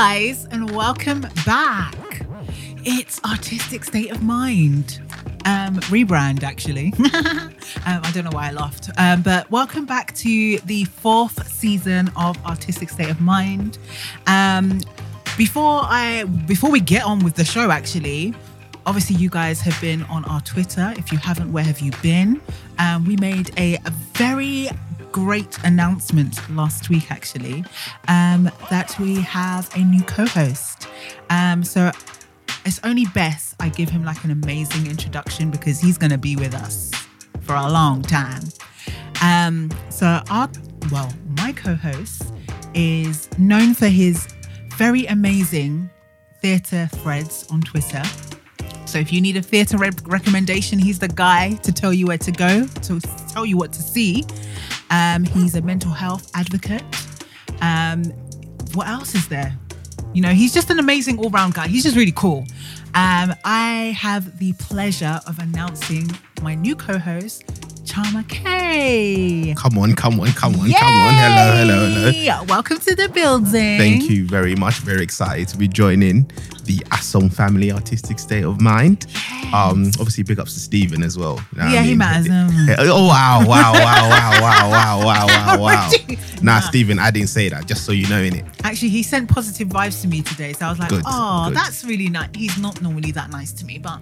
guys, and welcome back. It's Artistic State of Mind. Um, rebrand, actually. um, I don't know why I laughed. Um, but welcome back to the fourth season of Artistic State of Mind. Um, before I before we get on with the show, actually, obviously you guys have been on our Twitter. If you haven't, where have you been? Um, we made a, a very great announcement last week, actually, um, that we have a new co-host. Um, so it's only best I give him like an amazing introduction because he's going to be with us for a long time. Um, so our well, my co-host is known for his very amazing theatre threads on Twitter. So if you need a theatre re- recommendation, he's the guy to tell you where to go, to tell you what to see. Um, he's a mental health advocate. Um, what else is there? You know, he's just an amazing all-round guy. He's just really cool. Um, I have the pleasure of announcing my new co-host, Charma K. Come on, come on, come on, come on. Hello, hello, hello. Welcome to the building. Thank you very much. Very excited to be joining the Asom family artistic state of mind. Um, obviously big ups to Stephen as well. You know Yeah, I he matters. Oh wow, wow, wow, wow, wow, wow, wow, wow, wow. Nah, Nah. Stephen, I didn't say that, just so you know, innit? Actually, he sent positive vibes to me today, so I was like, Good, "Oh, good. that's really nice." He's not normally that nice to me, but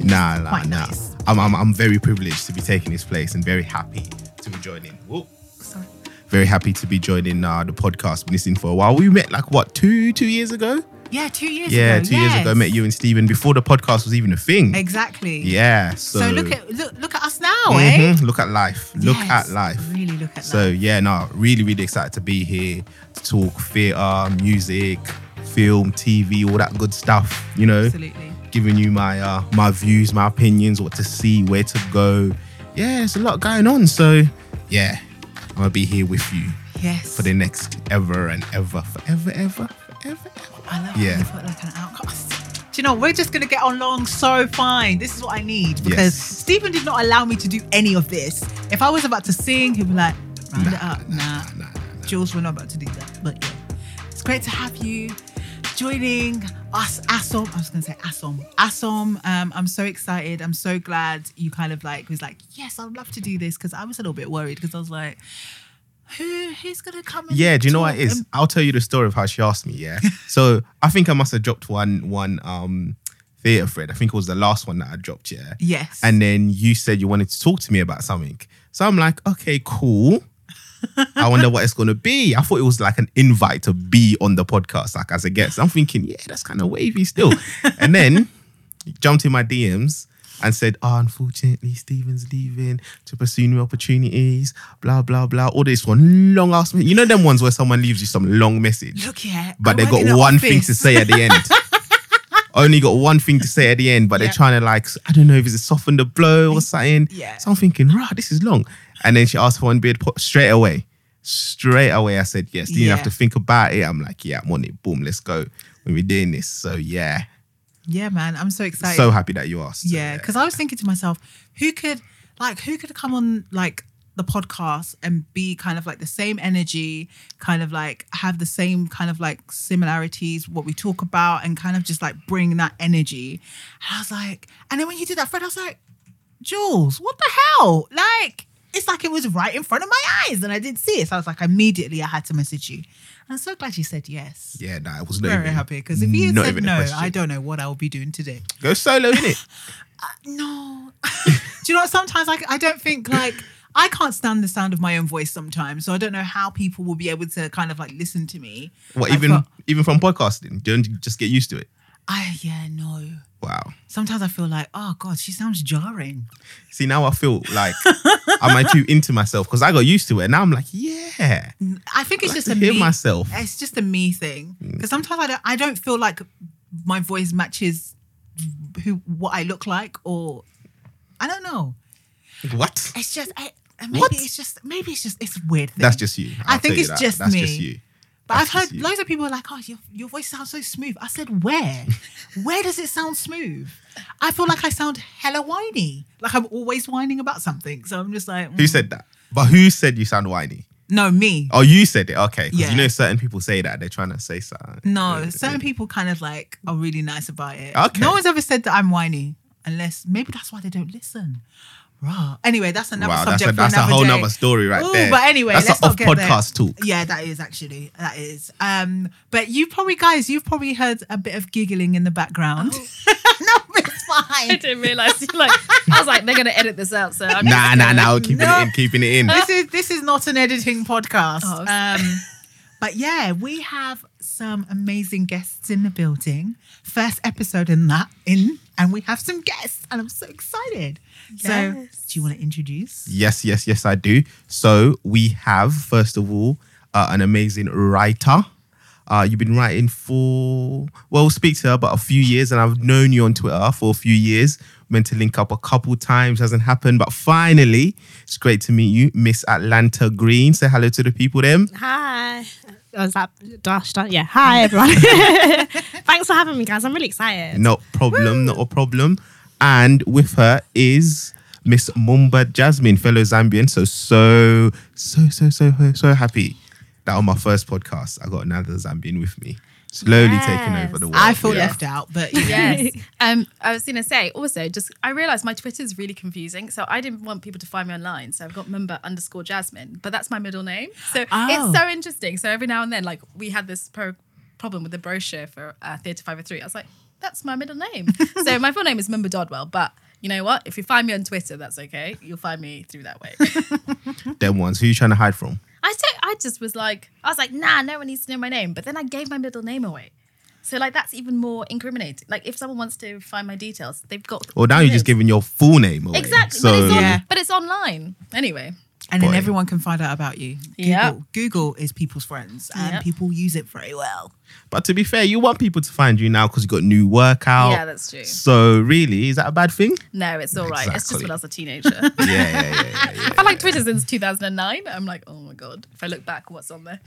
Nah, nah, quite nah. nice. I'm, I'm, I'm very privileged to be taking this place and very happy to be joining. Whoa. Sorry. Very happy to be joining uh, the podcast. Been listening for a while. We met like what two two years ago? Yeah, two years yeah, ago. two years ago. I met you and Stephen before the podcast was even a thing. Exactly. Yeah. So, So, look at look look at us now, eh? Mhm, look at life. Look Yes, at life. Really look at So life. yeah, no, really, really excited to be here to talk theatre, music, film, TV, all that good stuff. You know, Absolutely. giving you my uh, my views, my opinions, what to see, where to go. Yeah, there's a lot going on. So yeah, I'm gonna be here with you Yes. for the next ever and ever, forever, ever, forever, ever. I love Yeah. yeah. you felt like an outcast. Do you know, we're just going to get along so fine. This is what I need because Yes. Stephen did not allow me to do any of this. If I was about to sing, he'd be like, round it Nah, up. nah, Nah, nah, nah, nah. Jules, we're not about to do that. But yeah, it's great to have you joining us, Asom. I was going to say Asom. Asom, um, I'm so excited. I'm so glad you kind of like was like, yes, I'd love to do this because I was a little bit worried because I was like, who who's gonna come? And Yeah, do you know what it is? I'll tell you the story of how she asked me. Yeah. so I think I must have dropped one one um theatre thread. I think it was the last one that I dropped. Yeah. Yes. And then you said you wanted to talk to me about something. So I'm like, okay, cool. I wonder what it's gonna be. I thought it was like an invite to be on the podcast, like as a guest. I'm thinking, yeah, that's kind of wavy still. and then jumped in my DMs and said, oh, unfortunately, Steven's leaving to pursue new opportunities, blah, blah, blah. All this one long ass, you know, them ones where someone leaves you some long message, Look but they got one thing to say at the end. Only got one thing to say at the end, but Yeah. they're trying to like, I don't know if it's a soften the blow or something. Yeah. So I'm thinking, rah, this is long. And then she asked for one beard straight away. Straight away, I said yes. Didn't Yeah. have to think about it. I'm like, yeah, I'm on it. Boom, let's go. When we're doing this. So yeah. Yeah, man, I'm so excited. So happy that you asked. So, yeah, because I was thinking to myself, who could like who could come on like the podcast and be kind of like the same energy, kind of like have the same kind of like similarities, what we talk about, and kind of just like bring that energy. And I was like, and then when you did that, Fred, I was like, Jules, what the hell? Like, it's like it was right in front of my eyes and I didn't see it. So I was like, immediately I had to message you. I'm so glad you said yes. Yeah, nah, it was Very even, happy because if you had said no. I don't know what I will be doing today. Go solo, innit? Uh, no. Do you know what? Sometimes I, I don't think like I can't stand the sound of my own voice sometimes. So I don't know how people will be able to kind of like listen to me. What, I even felt- even from podcasting? Don't just get used to it? I yeah, no. Wow. Sometimes I feel like, oh God, she sounds jarring. See, now I feel like am I too into myself? Because I got used to it. Now I'm like, yeah. I think it's I like just a hear me. myself. It's just a me thing. Mm. Because sometimes I don't I don't feel like my voice matches who what I look like or I don't know. What? It's just I, maybe What? it's just maybe it's just it's weird thing. That's just you. I I'll think it's that. just That's me. just you. But I've heard you. loads of people are like, oh, your, your voice sounds so smooth. I said, where? where does it sound smooth? I feel like I sound hella whiny. Like I'm always whining about something. So I'm just like, Who mm. said that? But who said you sound whiny? No, me. Oh, you said it. Okay. 'Cause Yeah. You know, certain people say that they're trying to say something. No, Yeah, certain people kind of like are really nice about it. Okay. No one's ever said that I'm whiny, unless maybe that's why they don't listen. Right. Anyway, that's another Wow, that's subject a, that's for a whole day. nother story right Ooh, there. But anyway, that's let's an not off get there. podcast talk. Yeah, that is actually that is. Um, but you probably guys, you've probably heard a bit of giggling in the background. Oh. no, it's fine. I didn't realize. Like, I was like, they're gonna edit this out. So I'm Nah, nah, gonna- nah. We're keeping No. it in, keeping it in. this is this is not an editing podcast. Oh, um, but yeah, we have some amazing guests in the building. First episode in that in, and we have some guests, and I'm so excited. So, Yes. do you want to introduce? Yes, yes, yes, I do. So we have, first of all, uh, an amazing writer. Uh, you've been writing for, well, we'll speak to her about a few years, and I've known you on Twitter for a few years. Meant to link up a couple times, hasn't happened, but finally, it's great to meet you, Miss Atlanta Green. Say hello to the people, them. Hi. Was that dash done? Yeah. Hi everyone. Thanks for having me, guys. I'm really excited. No problem, not a problem. And with her is Miss Mumba Jasmine, fellow Zambian. So, so, so, so, so, so happy that on my first podcast, I got another Zambian with me. Slowly taking over the world. I feel yeah. left out, but you know. Yes. Um, I was gonna say also just I realized my Twitter is really confusing, so I didn't want people to find me online. So I've got Mumba underscore Jasmine, but that's my middle name. So Oh. it's so interesting. So every now and then, like we had this pro- problem with the brochure for uh, Theatre Five Hundred Three. I was like, that's my middle name. so my full name is Mumba Dodwell, but you know what? If you find me on Twitter, that's okay. You'll find me through that way. Them ones. Who you trying to hide from? I don't, I just was like, I was like, nah, no one needs to know my name. But then I gave my middle name away. So like that's even more incriminating. Like if someone wants to find my details, they've got. Or now you're just giving your full name away. exactly. So, but, it's on, Yeah. but it's online anyway. And then everyone can find out about you. Google, Yep. Google is people's friends, and Yep. people use it very well. but to be fair, you want people to find you now because you got new workout. Yeah, that's true. So, really, is that a bad thing? No, it's all right. It's just when I was a teenager. Yeah, yeah, yeah, yeah. yeah, I like Twitter since 2009. I'm like, oh my god. If I look back, what's on there?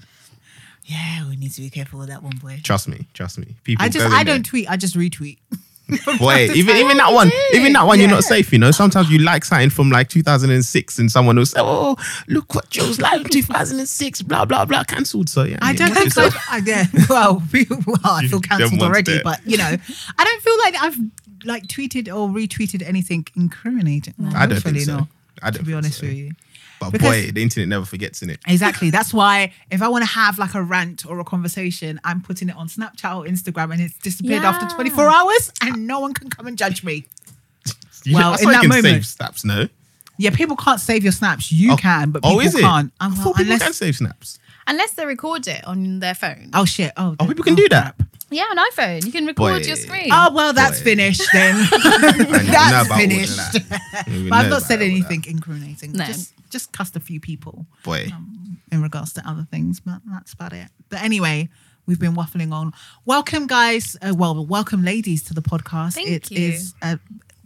Yeah, we need to be careful with that one, boy. Trust me, trust me. People I just, I don't tweet. I just retweet. Boy, even even that one, even that one, you're not safe. You know, sometimes you like something from like 2006, and someone will say, "Oh, look what Joe's like in 2006." Blah blah blah, cancelled. So yeah, I don't think so. I, yeah, well, people, well, I feel cancelled already, but you know, I don't feel like I've like tweeted or retweeted anything incriminating. No, I don't think so. not. I don't To be honest so. with you. But Because- boy, the internet never forgets in it. Exactly. That's why if I want to have like a rant or a conversation, I'm putting it on Snapchat or Instagram and it's disappeared after 24 hours and no one can come and judge me. You Well, that's in why you that can moment- save snaps. No, Yeah, people can't save your snaps. You Oh, can, but oh, is it? can't. I Um, thought well, people unless, can save snaps. Unless they record it on their phone. oh shit. Oh, Oh, people can do that. crap. Yeah, an iPhone. You can record Boy. your screen. Oh well, that's Boy. finished then. I know that's about all of finished. that. but I've not said all that. anything incriminating. No. Just just cussed a few people Boy, in regards to other things, but that's about it. But anyway, we've been waffling on. Welcome, guys. Uh, well, welcome, ladies, to the podcast. Thank It you. is uh,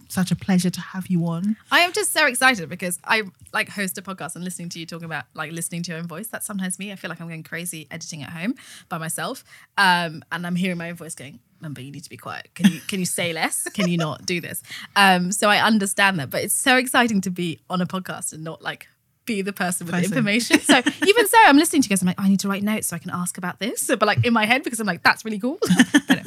such a pleasure to have you on. I am just so excited because I like host a podcast and listening to you talking about like listening to your own voice. That's sometimes me. I feel like I'm going crazy editing at home by myself, um, and I'm hearing my own voice going, "Mumba, you need to be quiet. Can you can you say less? Can you not do this?" Um, so I understand that, but it's so exciting to be on a podcast and not like be the person with the information. So even so, I'm listening to you guys. I'm like, "Oh, I need to write notes so I can ask about this. But like in my head because I'm like, that's really cool. I.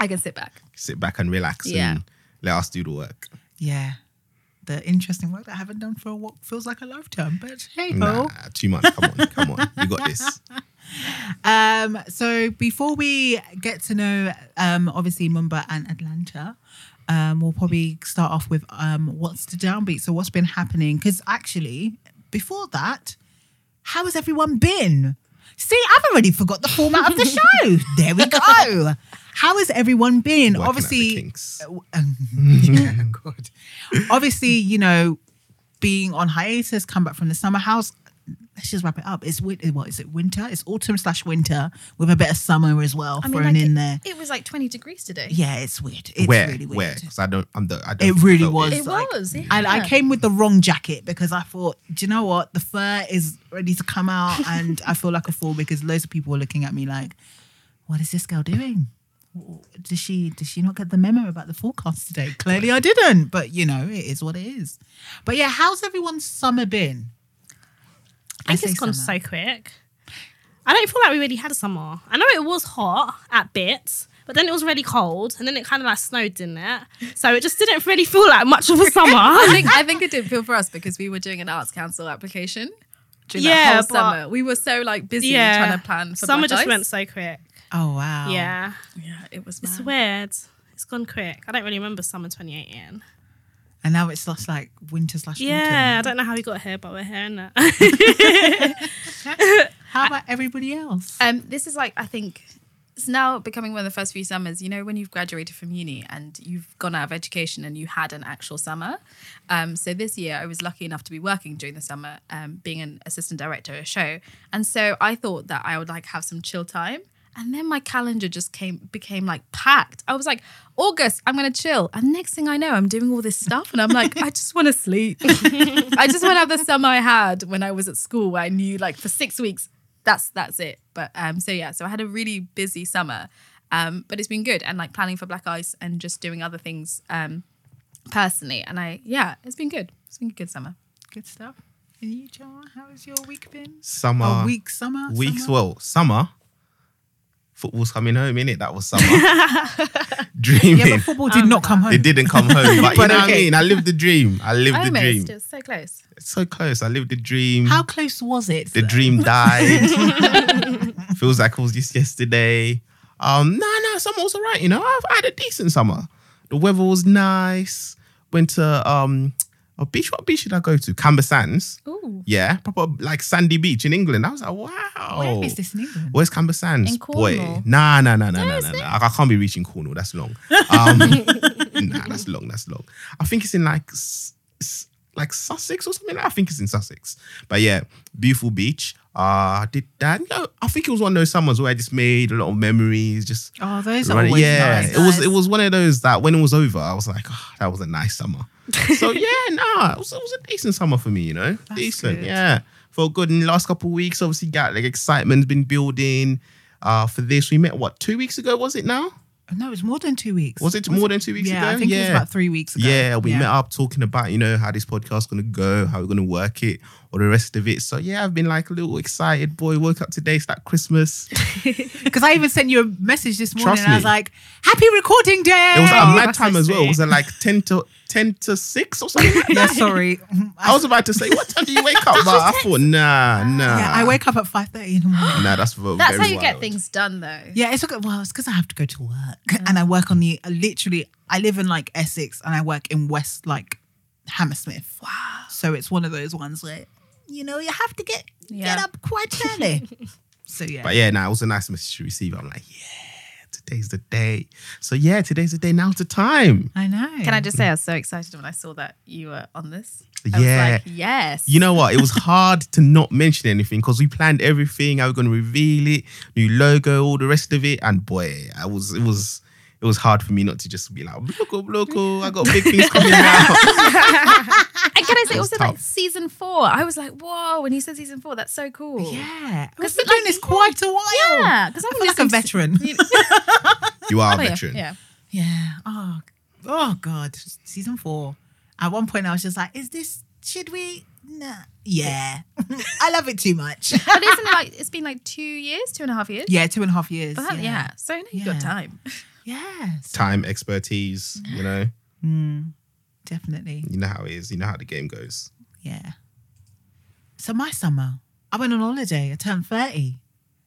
I can sit back. sit back and relax Yeah. and let us do the work. Yeah. The interesting work that I haven't done for a what feels like a lifetime, but hey Nah, ho. two months. Come on, come on. You got this. Um, so before we get to know um obviously Mumba and Atlanta, um, we'll probably start off with um what's the downbeat. So what's been happening? Because actually, before that, how has everyone been? See, I've already forgot the format of the show. there we go. How has everyone been? Working out the Obviously, kinks. yeah, good. Obviously, you know, being on hiatus, come back from the summer house. Let's just wrap it up. It's win- what is it? Winter. It's autumn slash winter with a bit of summer as well I mean, thrown like, in it, there. it was like 20 degrees today. Yeah, it's weird. It's where? really weird. Where? Because I don't. I'm the. I don't It think I really felt was. It like- was, yeah. And I came with the wrong jacket because I thought, do you know what? The fur is ready to come out, and I feel like a fool because loads of people were looking at me like, "What is this girl doing? Does she does she not get the memo about the forecast today?" Clearly, I didn't. But you know, it is what it is. But yeah, how's everyone's summer been? I think it's gone summer. so quick. I don't feel like we really had a summer. I know it was hot at bits, but then it was really cold, and then it kind of like snowed, didn't it? So it just didn't really feel like much of a summer. I think I think it did feel for us because we were doing an arts council application during Yeah, that whole summer. We were so like busy yeah, trying to plan for summer just went so quick. Oh wow. Yeah, Yeah, it was. it's weird. It's gone quick. I don't really remember summer 2018. And now it's lost like winter slash Yeah, I don't know how we got here, but we're here now. How about everybody else? Um, this is like I think it's now becoming one of the first few summers. You know, when you've graduated from uni and you've gone out of education and you had an actual summer. Um, so this year I was lucky enough to be working during the summer, um, being an assistant director at a show, and so I thought that I would like have some chill time. And then my calendar just came became like packed. I was like, August, I'm gonna chill. And next thing I know, I'm doing all this stuff, and I'm like, I just want to sleep. I just want to have the summer I had when I was at school, where I knew like for six weeks, that's that's it. But um, so yeah, so I had a really busy summer, um, but it's been good and like planning for Black Ice and just doing other things um, personally. And I yeah, it's been good. It's been a good summer. Good stuff. And you, John, how has your week been? Summer. A week, summer, Weeks, summer? well, summer. Football's coming home, innit? That was summer. Dreaming. Yeah, but football did not come home. it didn't come home. But, you But know what I mean? I lived the dream. I lived the dream. it was so close. It's so close. I lived the dream. How close was it? the though? dream died. Feels like it was just yesterday. Um, no, no, summer was alright. You know, I've I had a decent summer. The weather was nice. Went to um a beach. What beach did I go to? Camber Sands. Ooh. Yeah, proper like sandy beach in England. I was like, wow. Where is this in England? Where's Camber Sands? In Boy, Cornwall. nah, nah, nah, nah, No, nah, nah, nah. I, I can't be reaching Cornwall. That's long. Um, nah, that's long. That's long. I think it's in like s- s- like Sussex or something. I think it's in Sussex. But yeah, beautiful beach. Uh, I did that. No, I think it was one of those summers where I just made a lot of memories. Just Oh, those are running- always yeah, nice. it was it was one of those that when it was over, I was like, oh, that was a nice summer. so yeah, nah, it was, it was a decent summer for me. You know, That's decent. good. Yeah, felt good in the last couple of weeks. Obviously, got like excitement's been building. Uh, for this, we met what two weeks ago? Was it now? No, it was more than two weeks. Was it more than two weeks yeah, ago? I think it was about three weeks ago. Yeah, we met up talking about, you know, how this podcast's gonna go, how we're gonna work it, or the rest of it. So yeah, I've been like a little excited, boy. Woke up today, it's like Christmas. Because I even sent you a message this morning Trust and I was me. like, happy recording day. It was at Oh, a mad time as well. sweet. Was it like 10 to 10 to 6 or something like Yeah, that? sorry. I was about to say, what time do you wake up? But I thought, nah, nah. yeah, I wake up at 5.30 in the morning. Nah, that's very That's how you get things done, though. Yeah, it's okay. Well, it's because I have to go to work and I work on the uh, literally. I live in like Essex and I work in West like Hammersmith. Wow. So it's one of those ones where you know you have to get get up quite early. so yeah, But yeah, nah, it was a nice message to receive. I'm like, yeah, today's the day. So yeah, today's the day. Now's the time. I know. Can I just say I was so excited when I saw that you were on this? I Yeah. was like, yes. You know what? It was hard to not mention anything because we planned everything. I was going to reveal it, new logo, all the rest of it, and boy, I was it was it was hard for me not to just be like, loco, loco, I got big things coming out. And can I say It was also like season four? I was like, whoa, when you said season four, that's so cool. Yeah, Because because been like, doing this quite a while. Yeah, because I I'm feel like a veteran. You are a Oh, yeah, veteran. yeah. Yeah. Oh, oh God. Season four. At one point, I was just like, "Is this? Should we? Nah. Yeah. I love it too much. But isn't it like it's been like two years, two and a half years? yeah, two and a half years. But that- yeah. So now you've got time. Yes. Time, expertise, you know, Mm, definitely. you know how it is. You know how the game goes. Yeah. So my summer, I went on holiday. I turned thirty,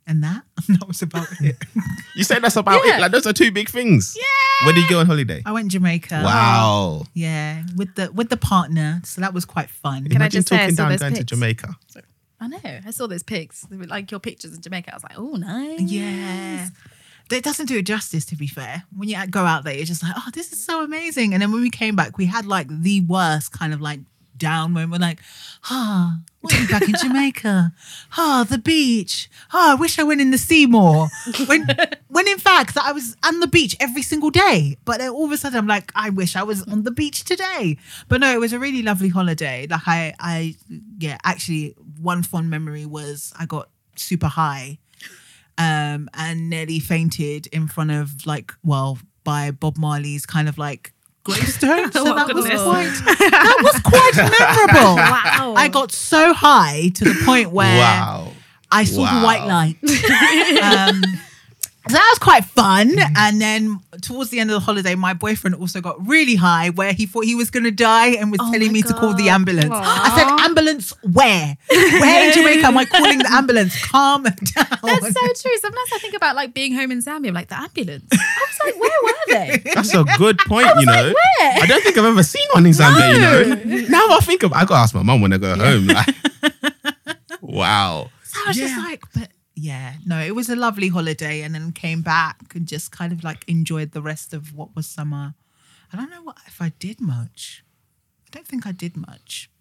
and that that was about it. You said that's about Yeah. it. Like those are two big things. Yeah. Where did you go on holiday? I went Jamaica. Wow. Yeah, with the with the partner. So that was quite fun. Can I just say I talking saw down those going to pics? Jamaica. I know. I saw those pics, They were like your pictures in Jamaica. I was like, oh, nice. Yeah. It doesn't do it justice, to be fair. When you go out there, you're just like, oh, this is so amazing. And then when we came back, we had like the worst kind of like down moment. We're like, ah, we're back in Jamaica. Ah, the beach. Ah, I wish I went in the sea more. When, when in fact, I was on the beach every single day. But then all of a sudden, I'm like, I wish I was on the beach today. But no, it was a really lovely holiday. Like I, I, yeah, actually, one fond memory was I got super high um, and nearly fainted in front of like, well, by Bob Marley's kind of like gravestone. So Oh, that was goodness. quite that was quite memorable. Wow. I got so high to the point where Wow. I saw the white light. um, so that was quite fun. Mm-hmm. And then towards the end of the holiday, my boyfriend also got really high where he thought he was going to die and was Oh telling my me to call the God. ambulance. I said, ambulance where? Where in Jamaica am I calling the ambulance? Calm down. That's so true. Sometimes I think about like being home in Zambia, I'm like the ambulance. I was like, where were they? That's a good point, you know. where? I don't think I've ever seen one in Zambia, you know. Now I think of I gotta ask my mum when I go home. Like, wow. So I was just like, but yeah, no, it was a lovely holiday and then came back and just kind of like enjoyed the rest of what was summer. I don't know what if I did much. I don't think I did much.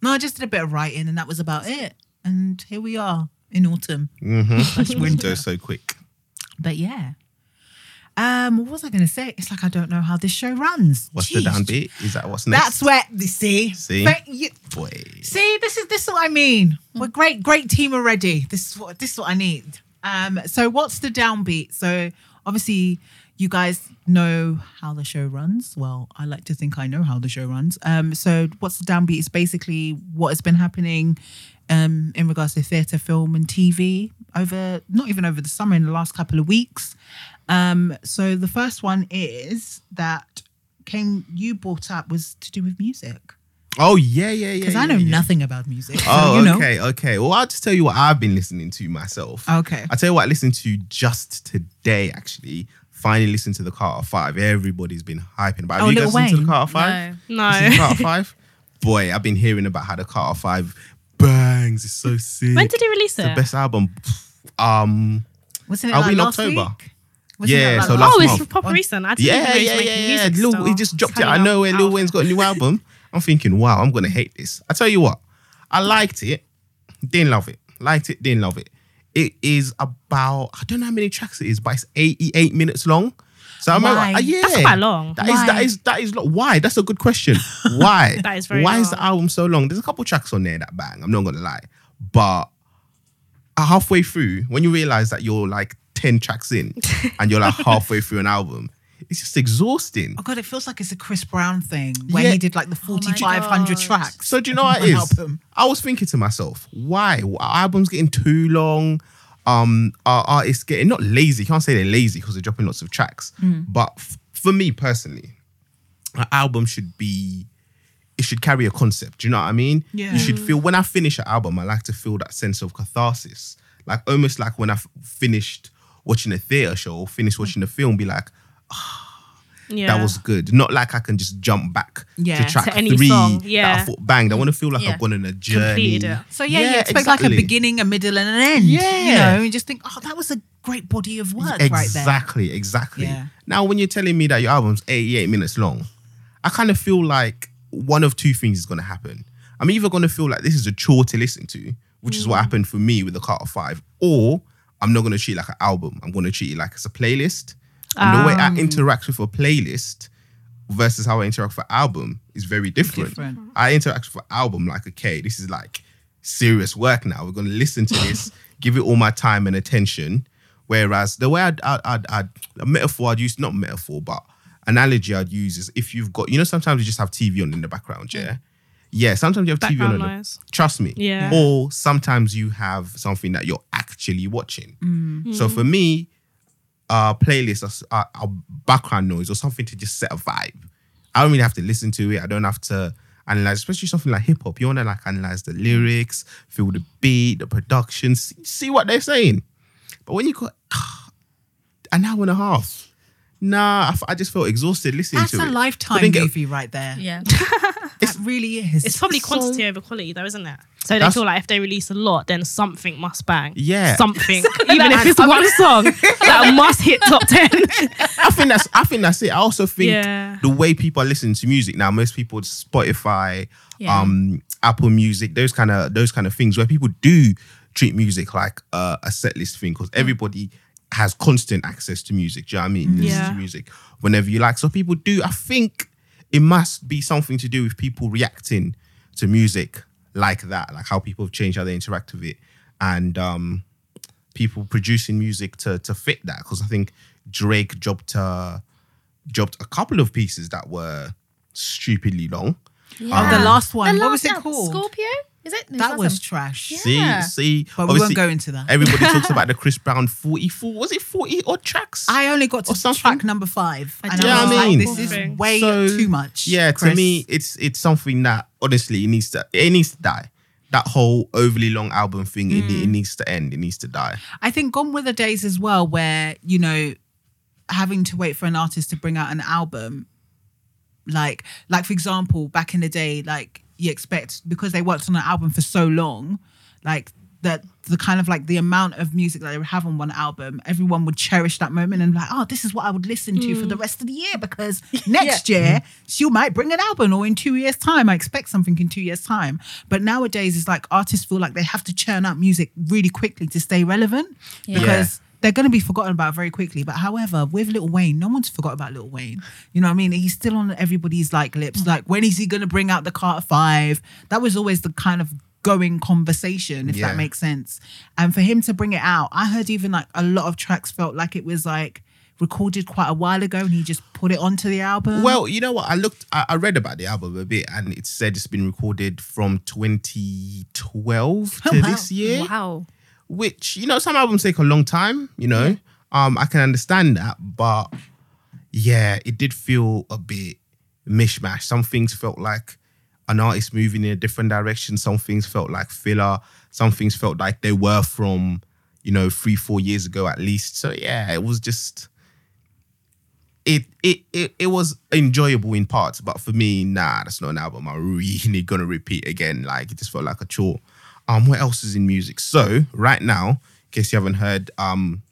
No, I just did a bit of writing and that was about it. And here we are in autumn. Mm-hmm. Winter. So quick. But yeah. Um, what was I gonna say? It's like I don't know how this show runs. What's the downbeat? Is that what's next? That's where you see. See? But you- boy. See, this is this is what I mean. We're great, great team already. This is what this is what I need. Um, so what's the downbeat? So obviously you guys know how the show runs. Well, I like to think I know how the show runs. Um, so what's the downbeat? Is basically what has been happening um in regards to theatre, film, and TV over not even over the summer in the last couple of weeks. Um, so the first one is that came you brought up was to do with music Oh yeah, yeah, yeah. because yeah, I know yeah. nothing about music. So, Oh, you know. okay, okay. Well, I'll just tell you what I've been listening to myself. Okay. I'll tell you what I listened to just today, actually. Finally listened to the Carter Five. Everybody's been hyping about it. Oh, Have you guys listened to the Wayne? Carter Five? No. Listen to No. Carter Five? Boy, I've been hearing about how the Carter Five bangs. It's so sick. When did he release It's the it? best album. Um Wasn't it Are like we in last October? week? Wasn't Yeah, it like so last last oh, month. it's proper recent. I didn't even know yeah, he yeah, making yeah, yeah. music Lil, still. he just dropped it. I know out where Lil out. Wayne's got a new album. I'm thinking, wow, I'm gonna hate this. I tell you what, I liked it, didn't love it. Liked it, didn't love it. It is about I don't know how many tracks it is, but it's 88 minutes long. So I remember, Why? uh, yeah, That's quite long. That is that Why? is that is lo- why. That's a good question. Why? That is very Why is the album so long? There's a couple tracks on there that bang. I'm not gonna lie, but halfway through, when you realize that you're like 10 tracks in and you're like halfway through an album, it's just exhausting. Oh god, it feels like it's a Chris Brown thing where Yeah. he did like the Oh my 4,500 God. tracks. So do you know what it One is? album. I was thinking to myself, why? Our albums getting too long. Um, our artists getting not lazy. Can't say they're lazy because they're dropping lots of tracks. But f- for me personally, an album should be. It should carry a concept. Do you know what I mean? Yeah. You should feel when I finish an album, I like to feel that sense of catharsis, like almost like when I've finished watching a theater show finish watching a film, be like, Yeah. that was good. Not like I can just jump back Yeah, to track to any three song, that yeah. I thought banged. I want to feel like Yeah. I've gone on a journey. So yeah, you expect like a beginning, a middle, and an end. Yeah. You know, you just think, oh, that was a great body of work right there. Exactly, exactly. Now, when you're telling me that your album's 88 minutes long, I kind of feel like one of two things is going to happen. I'm either going to feel like this is a chore to listen to, which is what Mm. happened for me with the Carter 5, or I'm not going to treat it like an album. I'm going to treat it like it's a playlist. And the way I Um. interact with a playlist versus how I interact with an album is very different. Different. I interact with an album like, okay, this is like serious work now. We're going to listen to this, give it all my time and attention. Whereas the way I'd, I'd, I'd, I'd a metaphor I'd use, not metaphor, but analogy I'd use is if you've got, you know, sometimes you just have TV on in the background, yeah? Yeah, sometimes you have TV on. Background in the- noise. Trust me. Yeah. Or sometimes you have something that you're actually watching. So for me, uh, playlists are, are, are background noise or something to just set a vibe. I don't really have to listen to it. I don't have to analyze, especially something like hip hop. You want to like analyze the lyrics, feel the beat, the production, see, see what they're saying. But when you got an hour and a half, nah, I, f- I just felt exhausted listening That's to a it. lifetime Couldn't get- movie right there. Yeah. Really is. It's probably So- quantity over quality, though, isn't it? So they That's- feel like if they release a lot, then something must bang. Yeah. Something. Even if it's one song that must hit top 10. I think that's I think that's it. I also think Yeah. the way people are listening to music now, most people Spotify, Yeah. um, Apple Music, those kind of those kind of things where people do treat music like uh, a set list thing because everybody has constant access to music. Do you know what I mean? Listen to music whenever you like. So people do. I think it must be something to do with people reacting to music like that, like how people have changed how they interact with it, and um, people producing music to to fit that. Because I think Drake dropped a dropped a couple of pieces that were stupidly long. Oh, the last one. The what was it called? Scorpio? Is it? No, That was awesome. trash. Yeah. See, see, But we won't go into that. everybody talks about the Chris Brown 44. Was it 40 odd tracks? I only got Or to something. track number five. I and did. I Yeah, was I like, mean- this is way So, too much. Yeah, Chris. to me, it's it's something that honestly it needs to it needs to die. That whole overly long album thing, it, Mm. it needs to end. It needs to die. I think gone were the days as well where, you know, having to wait for an artist to bring out an album, like like for example, back in the day, like you expect because they worked on an album for so long, like that the kind of like the amount of music that they would have on one album, everyone would cherish that moment and like, oh, this is what I would listen to for the mm. rest of the year because next year she might bring an album or in two years' time. I expect something in two years' time. But nowadays it's like artists feel like they have to churn out music really quickly to stay relevant Yeah. because they're going to be forgotten about very quickly. But however, with Lil Wayne, no one's forgot about Lil Wayne. You know what I mean? He's still on everybody's like lips. Mm. Like, when is he going to bring out the Carter Five? That was always the kind of going conversation, if Yeah. that makes sense. And for him to bring it out, I heard even like a lot of tracks felt like it was like recorded quite a while ago and he just put it onto the album. Well, you know what? I looked, I, I read about the album a bit, and it said it's been recorded from 2012 to Oh, wow. this year. Wow. Which you know, some albums take a long time. You know, um, I can understand that, but yeah, it did feel a bit mishmash. Some things felt like an artist moving in a different direction. Some things felt like filler. Some things felt like they were from, you know, three, four years ago at least. So yeah, it was just it it it, it was enjoyable in parts, but for me, nah, that's not an album I'm really gonna repeat again. Like it just felt like a chore. Um, what else is in music? So right now, in case you haven't heard, um,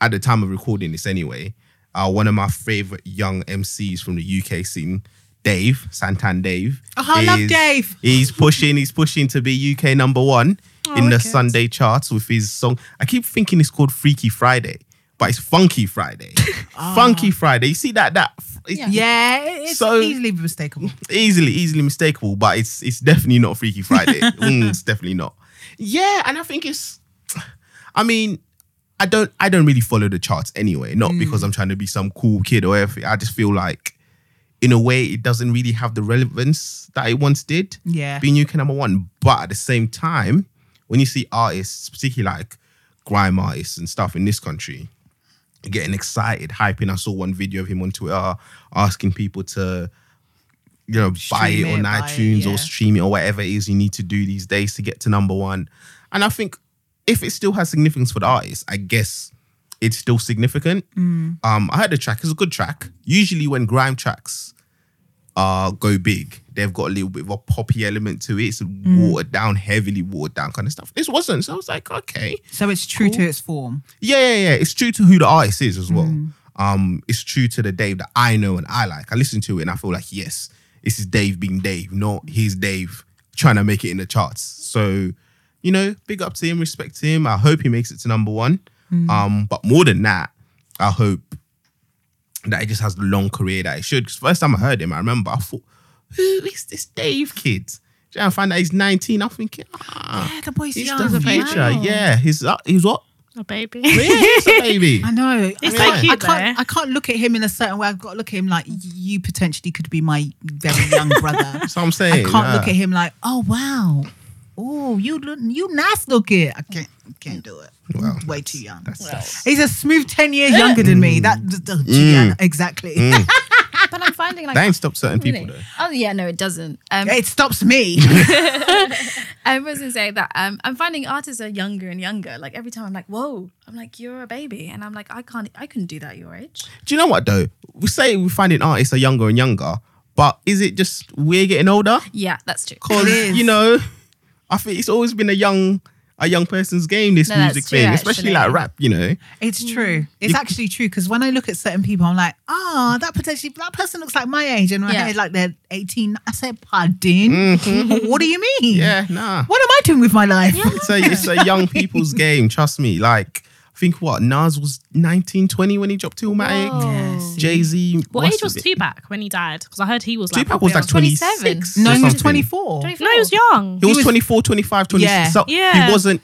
at the time of recording this anyway, uh, one of my favorite young MCs from the UK scene, Dave Santan Dave. Oh, I love Dave. He's pushing. He's pushing to be UK number one in the wicked. Sunday charts with his song. I keep thinking it's called Freaky Friday, but it's Funky Friday. Funky Friday. You see that? That it's Yeah. yeah, it's So- easily mistakable. easily, easily mistakable, but it's it's definitely not Freaky Friday. Mm, it's definitely not. Yeah, and I think it's. I mean, I don't I don't really follow the charts anyway. Not because I'm trying to be some cool kid or anything. I just feel like, in a way, it doesn't really have the relevance that it once did. Yeah. being UK number one. But at the same time, when you see artists, particularly like grime artists and stuff in this country, getting excited, hyping. I saw one video of him on Twitter asking people to, you know, buy Stream it on it, buy it, iTunes yeah. or stream it or whatever it is you need to do these days to get to number one. And I think if it still has significance for the artist, I guess it's still significant. Mm. Um, I heard the track; it's a good track. Usually, when grime tracks uh go big, they've got a little bit of a poppy element to it. It's Mm. watered down, heavily watered down kind of stuff. This wasn't, so I was like, okay, So it's true to its form. yeah, yeah, yeah. It's true to who the artist is as well. Mm. Um, it's true to the Dave that I know and I like. I listen to it and I feel like, yes, this is Dave being Dave, not he's Dave trying to make it in the charts. So, you know, big up to him, respect to him. I hope he makes it to number one. Mm. Um, but more than that, I hope that he just has the long career that he should. Because first time I heard him, I remember I thought, who is this Dave kid? Then I find out he's 19. I'm thinking, ah, Yeah, the boy's he's young. the man. future. Yeah, he's uh, he's what? A baby. Yeah, he's a baby. I know. It's I so can't, cute I can't, though. I can't look at him in a certain way. I've got to look at him like you potentially could be my very young brother. That's what I'm saying. I can't yeah. look at him like, oh wow, oh you look, you nice looking. I can't, can't do it. Well, Way too young. That's, that's, He's a smooth ten years younger than me. That d- d- yeah, exactly. But I'm finding like that ain't stopped certain people Really? though. Oh yeah, no, it doesn't. Um, it stops me. I was gonna say that um, I'm finding artists are younger and younger. Like every time I'm like, whoa, I'm like, you're a baby, and I'm like, I can't, I couldn't do that your age. Do you know what though? We say we're finding artists are younger and younger, but is it just we're getting older? Yeah, that's true. It is. Because you know, I think it's always been a young a young person's game. This No, music true, thing, especially actually. like rap. You know, It's true. It's You- actually true because when I look at certain people, I'm like, ah, that potentially that person looks like my age, and my Yeah. head like they're 18. I said, pardon. what do you mean? yeah, nah. What am I doing with my life? It's a it's a young people's game. Trust me. Like I think what Nas was 19, 20 when he dropped Illmatic. Whoa. Jay Z. What age was Tupac when he died? Because I heard he was like. Tupac was like 26. No, he was something. 24. No, he was young. He was, was- 24, 25, 26. Yeah. So Yeah. he wasn't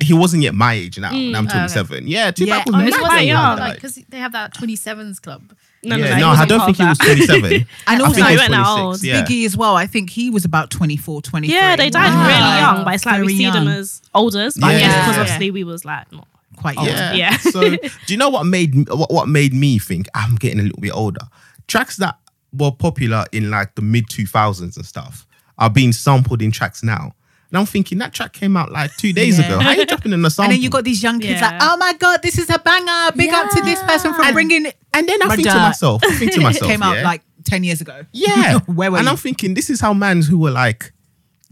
he wasn't yet my age now. Mm. and I'm oh, okay. 27. Yeah, Tupac Yeah. was Oh, mad it's young quite young, died. like because they have that 27s club. No, yeah, no, no, he I don't think he was 27. And I also, think he he went old. Yeah. Biggie as well. I think he was about 24, 23. Yeah, they died Wow. really young, but it's like Very we see them as older. But I guess Yeah. because Yeah. obviously we was like not. Quite young. Yeah. Yeah. so do you know what made me- what, what made me think ah, I'm getting a little bit older? Tracks that were popular in like the mid 2000s and stuff are being sampled in tracks now. And I'm thinking that track came out like two days Yeah. ago. How are you dropping in the sample? And then you got these young kids Yeah. like, oh my god, this is a banger! Big up to this person for And- bringing it. and then I think to myself, I think to myself, it Came out like ten years ago. yeah. Where were and you? I'm thinking this is how mans who were like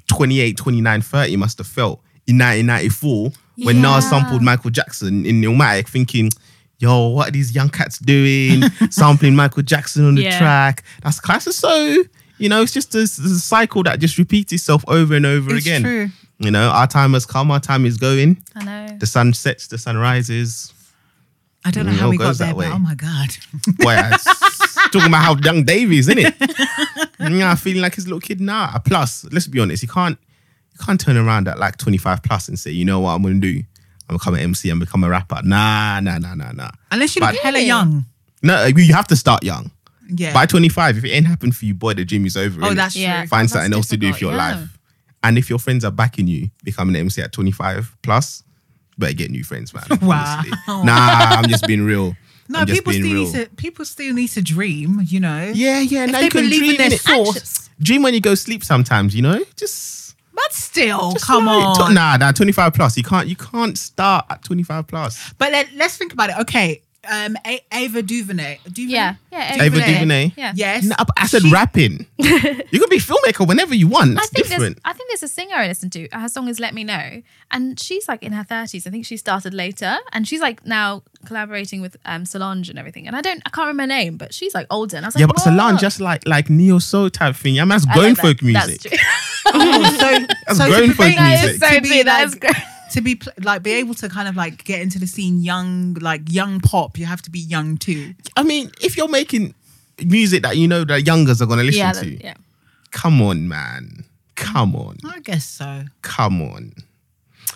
28, 29, 30 must have felt in 1994 when Nas sampled Michael Jackson in Illmatic, thinking, yo, what are these young cats doing? Sampling Michael Jackson on the Yeah. track. That's classic. So, you know, it's just a, a cycle that just repeats itself over and over It's again. true. You know, our time has come, our time is going. I know. The sun sets, the sun rises. I don't know how we got there, that but oh my god. Boy, talking about how young Davey is, isn't it? yeah, feeling like his little kid now. Plus, let's be honest, he can't can't turn around at like 25 plus and say, you know what I'm gonna do? I'm gonna become an MC and become a rapper. Nah, nah, nah, nah, nah. Unless you look But- hella Really? young. No, you have to start young. Yeah. By 25, if it ain't happened for you, boy, the dream is over. oh, that's Yeah. true. find That's something else to do with your yeah. life. And if your friends are backing you, becoming an MC at 25 plus, better get new friends, man. Wow. honestly. Nah, I'm just being real. No, people still real. need to people still need to dream, you know. Yeah, yeah. If now they you can believe dream in their innit? source. Dream when you go sleep sometimes, you know? Just, But still, just come like- on. Nah, nah, 25 plus. You can't you can't start at 25 plus. But let, let's think about it. Okay, um, A- Ava DuVernay. DuVernay? Yeah, yeah. Ava DuVernay. DuVernay. Yeah. Yes. Nah, but I said She- rapping. you can be a filmmaker whenever you want. I think there's different. I think there's a singer I listen to. Her song is "Let Me Know," and she's like in her thirties. I think she started later, and she's like now collaborating with um, Solange and everything. And I don't, I can't remember her name, but she's like older. And I was like, Yeah, but "What?" Solange just like like neo soul type thing. Yeah, man, that's I grown like that. folk That's music. true. Oh, so, so grown to folk be, That music. is so to be true. Like- great. to be pl- like be able to kind of like get into the scene young, like young pop. You have to be young too. I mean, if you're making music that you know that youngers are gonna listen Yeah, to, yeah. come on, man. Come on. I guess so. Come on.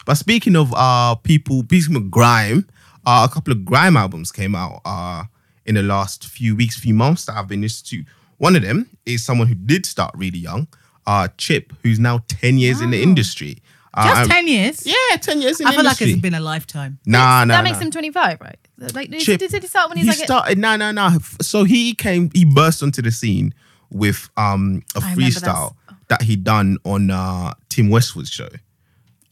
But speaking of uh people, speaking of grime, uh, a couple of grime albums came out uh in the last few weeks, few months that I've been listening to. One of them is someone who did start really young, uh Chip, who's now 10 years in the industry. Uh, Just ten years. Yeah, 10 years in I the feel like industry. it's been a lifetime. nah, nah, that makes nah. him 25, right? Like, did, Chip, did, he start when he's he like? started no no no so he came he burst onto the scene with um a I remember freestyle that he done on uh tim westwood's show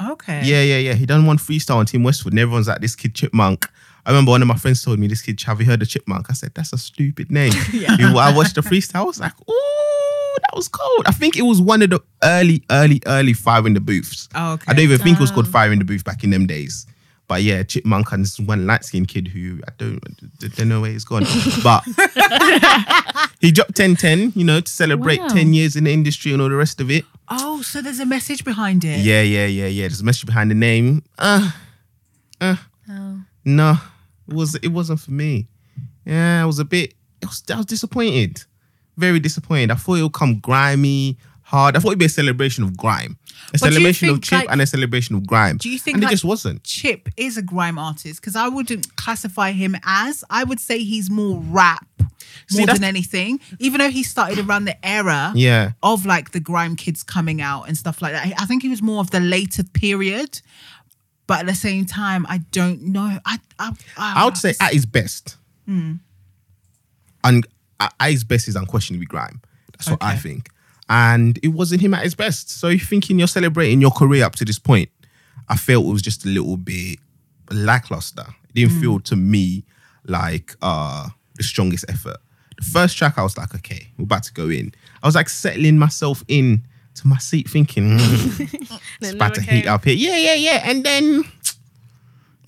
Okay. yeah yeah yeah he done one freestyle on tim westwood and everyone's like this kid chipmunk I remember one of my friends told me this kid, have you heard of Chipmunk? I said, that's a stupid name. Yeah. I watched the freestyle. I was like, ooh, that was cold. I think it was one of the early, early, early Fire in the Booths. Oh, okay. I don't even think it was called Fire in the Booth back in them days. But yeah, Chipmunk and this one light skinned kid who I don't, I don't know where he's gone. But he dropped 10 10, you know, to celebrate Wow. 10 years in the industry and all the rest of it. Oh, so there's a message behind it. Yeah, yeah, yeah, yeah. There's a message behind the name. Uh, uh, Oh. no, it was it wasn't for me. Yeah, I was a bit. It was, I was disappointed. Very disappointed. I thought it would come grimy, hard. I thought it'd be a celebration of grime, a But celebration of Chip like- and a celebration of grime. Do you think, And like- it just wasn't. Chip is a grime artist because I wouldn't classify him as. I would say he's more rap See, more than anything. Even though he started around the era Yeah. of like the grime kids coming out and stuff like that. I think he was more of the later period. But at the same time, I don't know. I I, I would say at his best, Hmm. and at his best is unquestionably grime. That's what I think. And it wasn't him at his best. So you're thinking you're celebrating your career up to this point. I felt it was just a little bit lackluster. It didn't feel to me like uh the strongest effort. The first track, I was like, okay, we're about to go in. I was like settling myself in to my seat, thinking, "Mm, it's about to never heat up here. Yeah, yeah, yeah. And then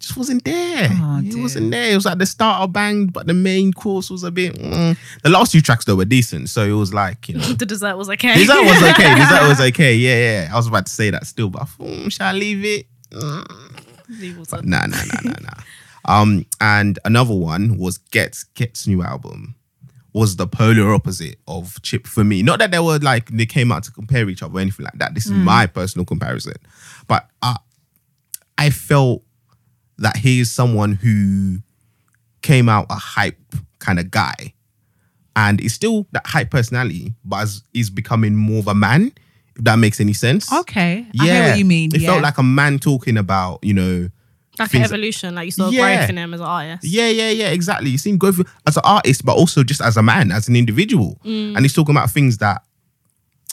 just wasn't there. Oh, it dear. wasn't there. It was like the starter banged, but the main course was a bit. mm. The last two tracks though were decent, so it was like you know. The dessert was okay. Dessert was okay. Dessert was okay. Yeah, yeah. I was about to say that still, but I thought, mm, shall I leave it? Mm. He was But nah, nah, nah, nah, nah. Um, and another one was Ghetts Ghetts' new album was the polar opposite of Chip for me. Not that they were like they came out to compare each other or anything like that. This is my personal comparison, but I, I felt that he is someone who came out a hype kind of guy, and he's still that hype personality, but as, he's becoming more of a man. If that makes any sense. Okay. I hear what you mean. It yeah. felt like a man talking about, you know, Like things- an evolution, like you saw Yeah. growth in him as an artist. yeah, yeah, yeah, exactly. You seen growth as an artist, but also just as a man, as an individual. Mm. And he's talking about things that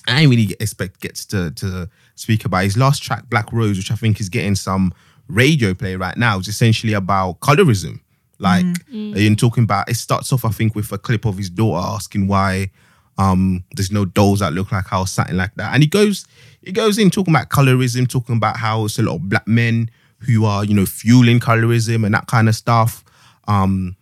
I ain't really expect Ghetts to to speak about. His last track, Black Rose, which I think is getting some radio play right now, is essentially about colorism. Like you're in talking about it starts off, I think, with a clip of his daughter asking why um there's no dolls that look like her or something like that. And he goes he goes in talking about colorism, talking about how it's a lot of black men who are, you know, fueling colorism and that kind of stuff. Um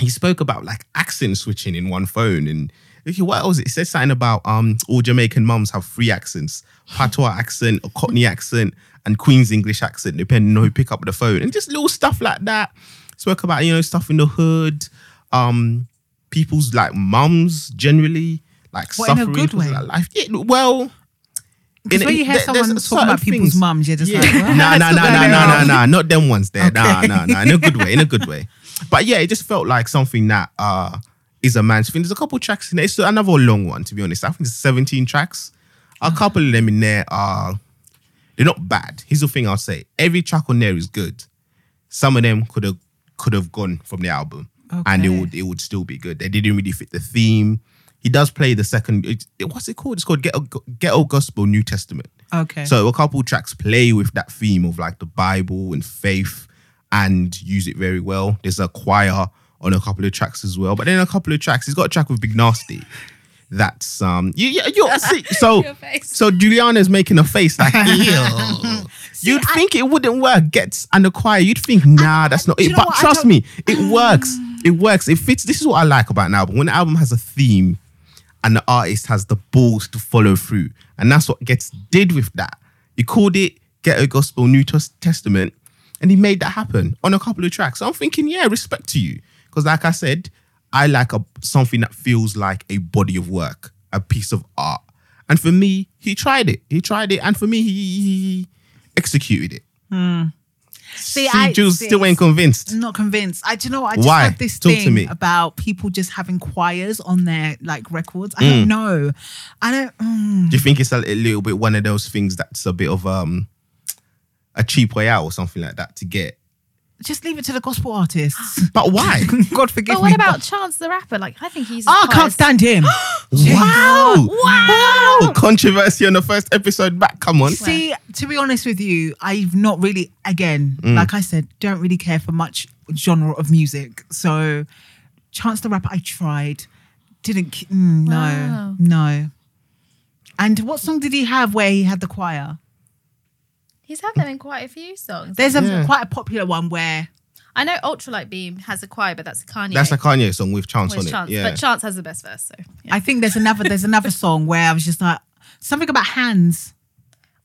he spoke about like accent switching in one phone and okay, what else? It said something about um all Jamaican mums have three accents: patois accent, a Cockney accent, and Queen's English accent, depending on who pick up the phone, and just little stuff like that. Spoke about you know stuff in the hood, um, people's like mums generally like What, in a suffering good way? that life. Yeah, well. Because when you hear there- someone talking about people's things- mums, you're just yeah. like, what? nah, nah, nah, nah, nah, nah, nah, not them ones there. Nah, nah, nah, in a good way, in a good way. But yeah, it just felt like something that uh is a man's thing. There's a couple tracks in there. It's another long one, to be honest. I think it's 17 tracks. A couple of them in there are they're not bad. Here's the thing I'll say: every track on there is good. Some of them could have could have gone from the album, and it would it would still be good. They didn't really fit the theme. He does play the second. It, it- what's it called? It's called Ghetto, Ghetto Gospel New Testament. Okay. So a couple tracks play with that theme of like the Bible and faith and use it very well. There's a choir on a couple of tracks as well. But then a couple of tracks, he's got a track with Big Narstie. That's um you you you see so Your face. so Juliana's making a face like ew. You'd think it wouldn't work. Ghetts and the choir, you'd think, nah, that's not it. But what? Trust me, it works. It works. It fits. This is what I like about an album. When an album has a theme and the artist has the balls to follow through. And that's what Ghetts did with that. He called it Ghetto Gospel New Testament, and he made that happen on a couple of tracks. So I'm thinking, yeah, respect to you. Because like I said, I like a something that feels like a body of work, a piece of art. And for me, he tried it. He tried it. And for me, he, he executed it. See, See, Jules see, still ain't convinced. not convinced. I do you know what I just Why? have this Talk to thing me. about people just having choirs on their like records. I Mm. don't know. I don't. mm. Do you think it's a, a little bit one of those things that's a bit of um a cheap way out or something like that to get? Just leave it to the gospel artists. But why? God forgive But me. what about Chance the rapper? Like I think he's. Oh, I can't stand him. wow! Wow! Controversy on the first episode back. Come on. See, to be honest with you, I've not really, again, Mm. like I said, don't really care for much genre of music. So, Chance the Rapper, I tried. Didn't, k- mm, no, Wow. no. And what song did he have where he had the choir? He's had them in quite a few songs. There's a Yeah. quite a popular one where I know Ultralight Beam has a choir, but that's a Kanye. That's a Kanye song with Chance with on it. Chance, Yeah. but Chance has the best verse. So yeah. I think there's another there's another song where I was just like something about hands.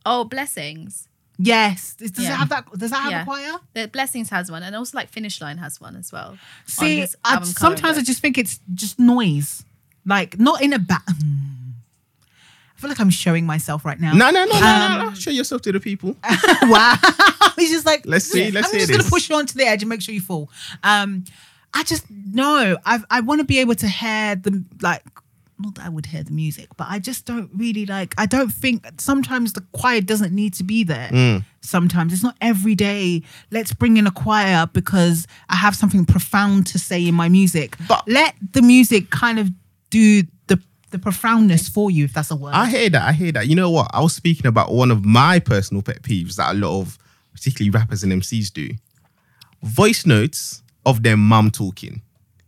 oh, Blessings. Yes, does it Yeah. have that? Does that have Yeah. a choir? The Blessings has one, and also like Finish Line has one as well. See, his I, album cover, sometimes I but- just think it's just noise, like not in a bad. Hmm. I feel like I'm showing myself right now. no, no, no, no, no, Um, no. Show yourself to the people. wow. He's just like, Let's see, let's I'm hear just gonna push you onto the edge and make sure you fall. Um, I just no. I I want to be able to hear the like. Not that I would hear the music, but I just don't really like. I don't think sometimes the choir doesn't need to be there. Mm. Sometimes it's not every day. Let's bring in a choir because I have something profound to say in my music. But- let the music kind of do the the profoundness for you, if that's a word. I hear that. I hear that. You know what? I was speaking about one of my personal pet peeves that a lot of particularly rappers and MCs do. Voice notes of their mum talking.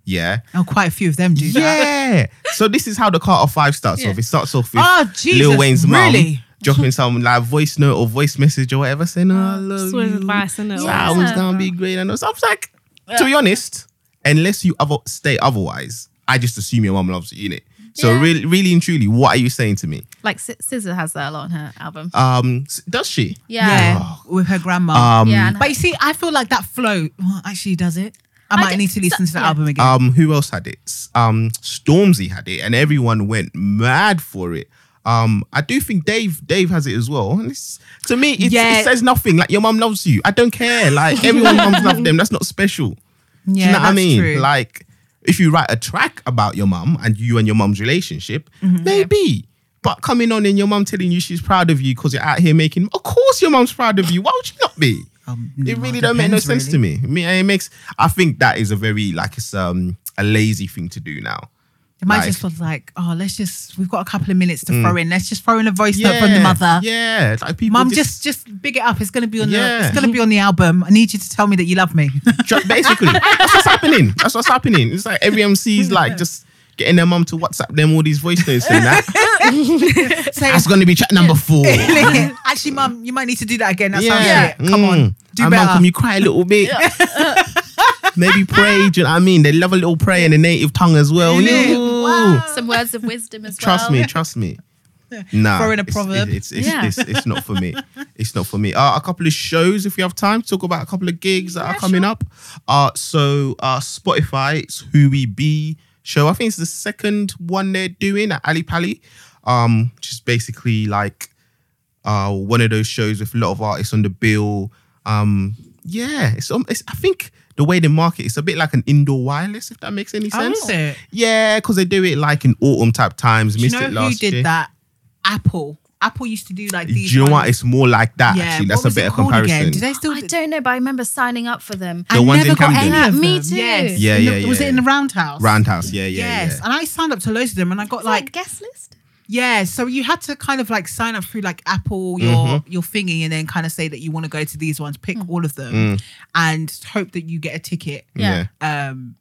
Yeah. oh, quite a few of them do that. Yeah. so this is how the Carter Five starts Yeah. off. It starts off with Oh, Jesus, Lil Wayne's mum really? dropping some like voice note or voice message or whatever, saying, "Oh, I love Just with you. advice, innit? This Yeah. album's gonna be great." And so I was like, to be honest, unless you other state otherwise, I just assume your mum loves you, innit? So Yeah. really, really and truly, what are you saying to me? like S- SZA has that a lot on her album. Um, does she? yeah. Yeah, with her grandma. Um, Yeah, and But you see, I feel like that flow well, actually does it. I I might did- need to listen so- to the yeah. album again. Um, who else had it? S- Um, Stormzy had it, and everyone went mad for it. Um, I do think Dave Dave has it as well. And it's, to me, it's, Yeah. it says nothing. Like your mum loves you. I don't care. Like everyone mums love them. That's not special. yeah, Do you know what I mean? true. Like If you write a track about your mum and you and your mum's relationship, Mm-hmm. maybe. But coming on and your mum telling you she's proud of you because you're out here making, of course your mum's proud of you. Why would she not be? Um, it really don't make no sense really. to me. I mean, it makes. I think that is a very like it's um a lazy thing to do now. It might Like- just feel like, oh, let's just, we've got a couple of minutes to throw in. Let's just throw in a voice note Yeah, from the mother. Yeah, like people. Mum, just just big it up. It's gonna be on the Yeah. it's gonna be on the album. I need you to tell me that you love me. Basically that's what's happening. That's what's happening. It's like every MC's like just getting their mum to WhatsApp them all these voice notes and that. Say That's gonna be track number four. Actually, mum, you might need to do that again. That yeah, shit. Come on, Mm. do and better. Mum, can you cry a little bit? Maybe pray. Do you know what I mean? They love a little prayer in the native tongue as well. Innit? Ooh. Some words of wisdom as Trust well. Trust me, trust me. Nah, Throw a it's- proverb. It's it's, Yeah. it's, it's, not for me. It's not for me. Uh, a couple of shows, if you have time, talk about a couple of gigs that are coming up. Uh, so uh, Spotify, it's Who We Be show. I think it's the second one they're doing at Ali Pali. Um, which is basically like uh one of those shows with a lot of artists on the bill. Um, yeah, it's, um, it's I think the way they market it's a bit like an indoor wireless, if that makes any Oh, sense. is it? Yeah, because they do it like in autumn type times. Do you Missed know it who last did year. that? Apple. Apple used to do like Do these. you know what? It's more like that. yeah, actually, that's a was it better called comparison. Again? Do they still? I don't know, but I remember signing up for them. The I ones never in got Camden? any of Me too. Yes. Yeah, In the- yeah, Was yeah. it in the Roundhouse? Roundhouse, yeah, yeah, yes, yeah. and I signed up to loads of them, and I got Like like guest list. Yeah, so you had to kind of like sign up through like Apple your Mm-hmm. your thingy and then kind of say that you want to go to these ones, pick Hmm. all of them, Mm. and hope that you get a ticket. Yeah. Um,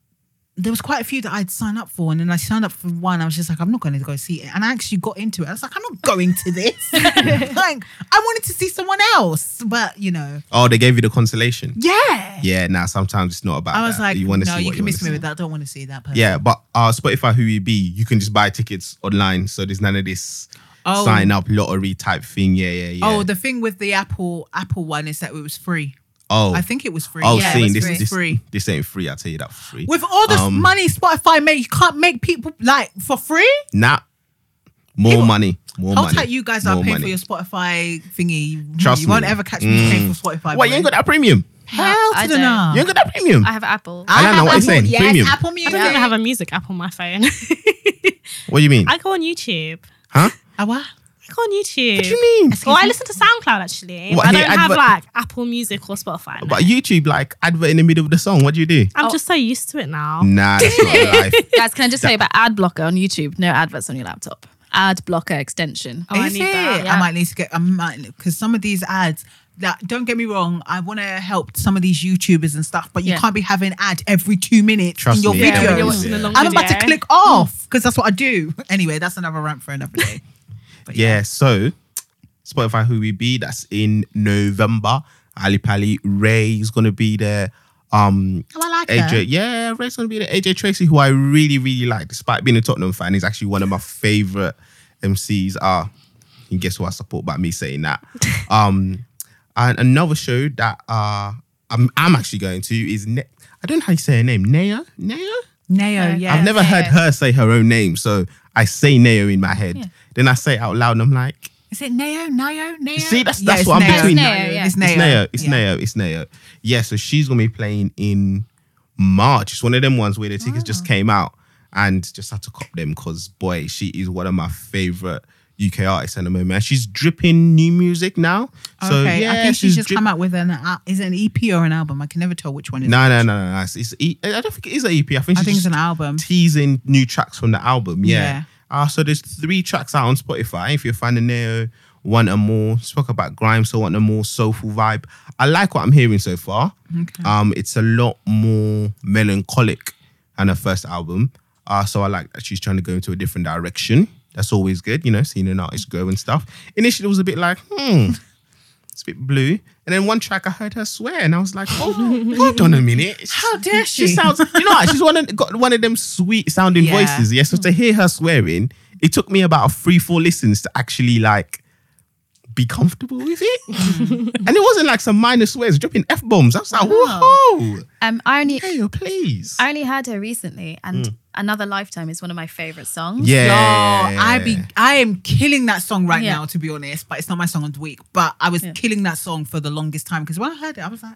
there was quite a few that I'd sign up for, and then I signed up for one. I was just like, I'm not going to go see it, and I actually got into it. I was like, I'm not going to this. like, I wanted to see someone else, but you know, Oh, they gave you the consolation. yeah. Yeah, nah. Sometimes it's not about. I was that. like, you want to no, see you can wanna miss me see. with that. I don't want to see that. Person. Yeah, but uh, Spotify, who you be, you can just buy tickets online. So there's none of this Oh. sign up lottery type thing. Yeah, yeah, yeah. Oh, the thing with the Apple Apple one is that it was free. Oh, I think it was free. Oh, yeah, seeing it was this, free. this, free. this ain't free. I'll tell you that for free. With all the Um, money Spotify make, you can't make people like for free. Nah, more People- money, more Hold money. tight, you guys are more paying money. for your Spotify thingy. You- Trust you won't me. ever catch me paying for Spotify. What? You ain't got that premium. Hell I to the don't. nah. You ain't got that premium. I have Apple. I don't know have what you're saying. Yes, Premium. Apple I Music. don't even have a music app on my phone. what do you mean? I go on YouTube. huh? Ah, what? I on YouTube. What do you mean? Well, I listen to SoundCloud actually. What, but I don't have like Apple Music or Spotify. no. But YouTube, like advert in the middle of the song. What do you do? I'm Oh. just so used to it now. Nah, that's not life. Guys, can I just tell you about ad blocker on YouTube? No adverts on your laptop. Ad blocker extension. Oh, I need it? that. I might need to get. I might because some of these ads. That don't get me wrong. I want to help some of these YouTubers and stuff, but you Yeah. can't be having ad every two minutes Trust in your me. Videos. you're watching a Yeah. I'm about to click off because that's what I do. Anyway, that's another rant for another day. But Yeah, so Spotify Who We Be, that's in November. Ali Pali, Ray is gonna be there. Um Oh, I like AJ, her. yeah, Ray's gonna be there. AJ Tracey, who I really, really like, despite being a Tottenham fan, he's actually one of my favorite MCs. Ah, you guess who I support by me saying that. um and another show that uh I'm I'm actually going to is ne- I don't know how you say her name. Naya? Naya? Neo, yeah. I've never heard her say her own name, so I say Neo in my head. Yeah. Then I say it out loud and I'm like, Is it Neo? Neo? Neo? See, that's- Yeah, that's it's what I'm Neo. between- It's Neo, yeah. It's Neo. It's Neo. It's Yeah. Neo. It's Neo. Yeah, so she's gonna be playing in March. It's one of them ones where the tickets just Oh. came out and just had to cop them because boy, she is one of my favorite UK artists at the moment. And she's dripping new music now. So okay, yeah, I think she's just drip- come out with an. Uh, is it an EP or an album? I can never tell which one is. No, no, no, no. no. It's, it's I don't think it is an EP. I think I she's think it's an album. teasing new tracks from the album. Yeah. Yeah. Uh, so there's three tracks out on Spotify. If you're a fan of Neo, want a more spoke about grime, so want a more soulful vibe. I like what I'm hearing so far. Okay. Um, it's a lot more melancholic than her first album. Uh, so I like that she's trying to go into a different direction. That's always good, you know, seeing an artist grow and stuff. Initially, it was a bit like, hmm, it's a bit blue. And then one track, I heard her swear, and I was like, oh, hold on a minute. How dare she? She sounds, you know, what? she's one of got one of them sweet sounding Yeah. voices. Yeah, so to hear her swearing, it took me about three, four listens to actually like be comfortable with it. and it wasn't like some minor swears, dropping f bombs. I was like, whoa, Um, I only hey, please. I only heard her recently, and Another Lifetime is one of my favorite songs. Mm. yeah, Yo, I be I am killing that song right Yeah. now, to be honest. But it's not my song of the week. But I was Yeah. killing that song for the longest time because when I heard it, I was like,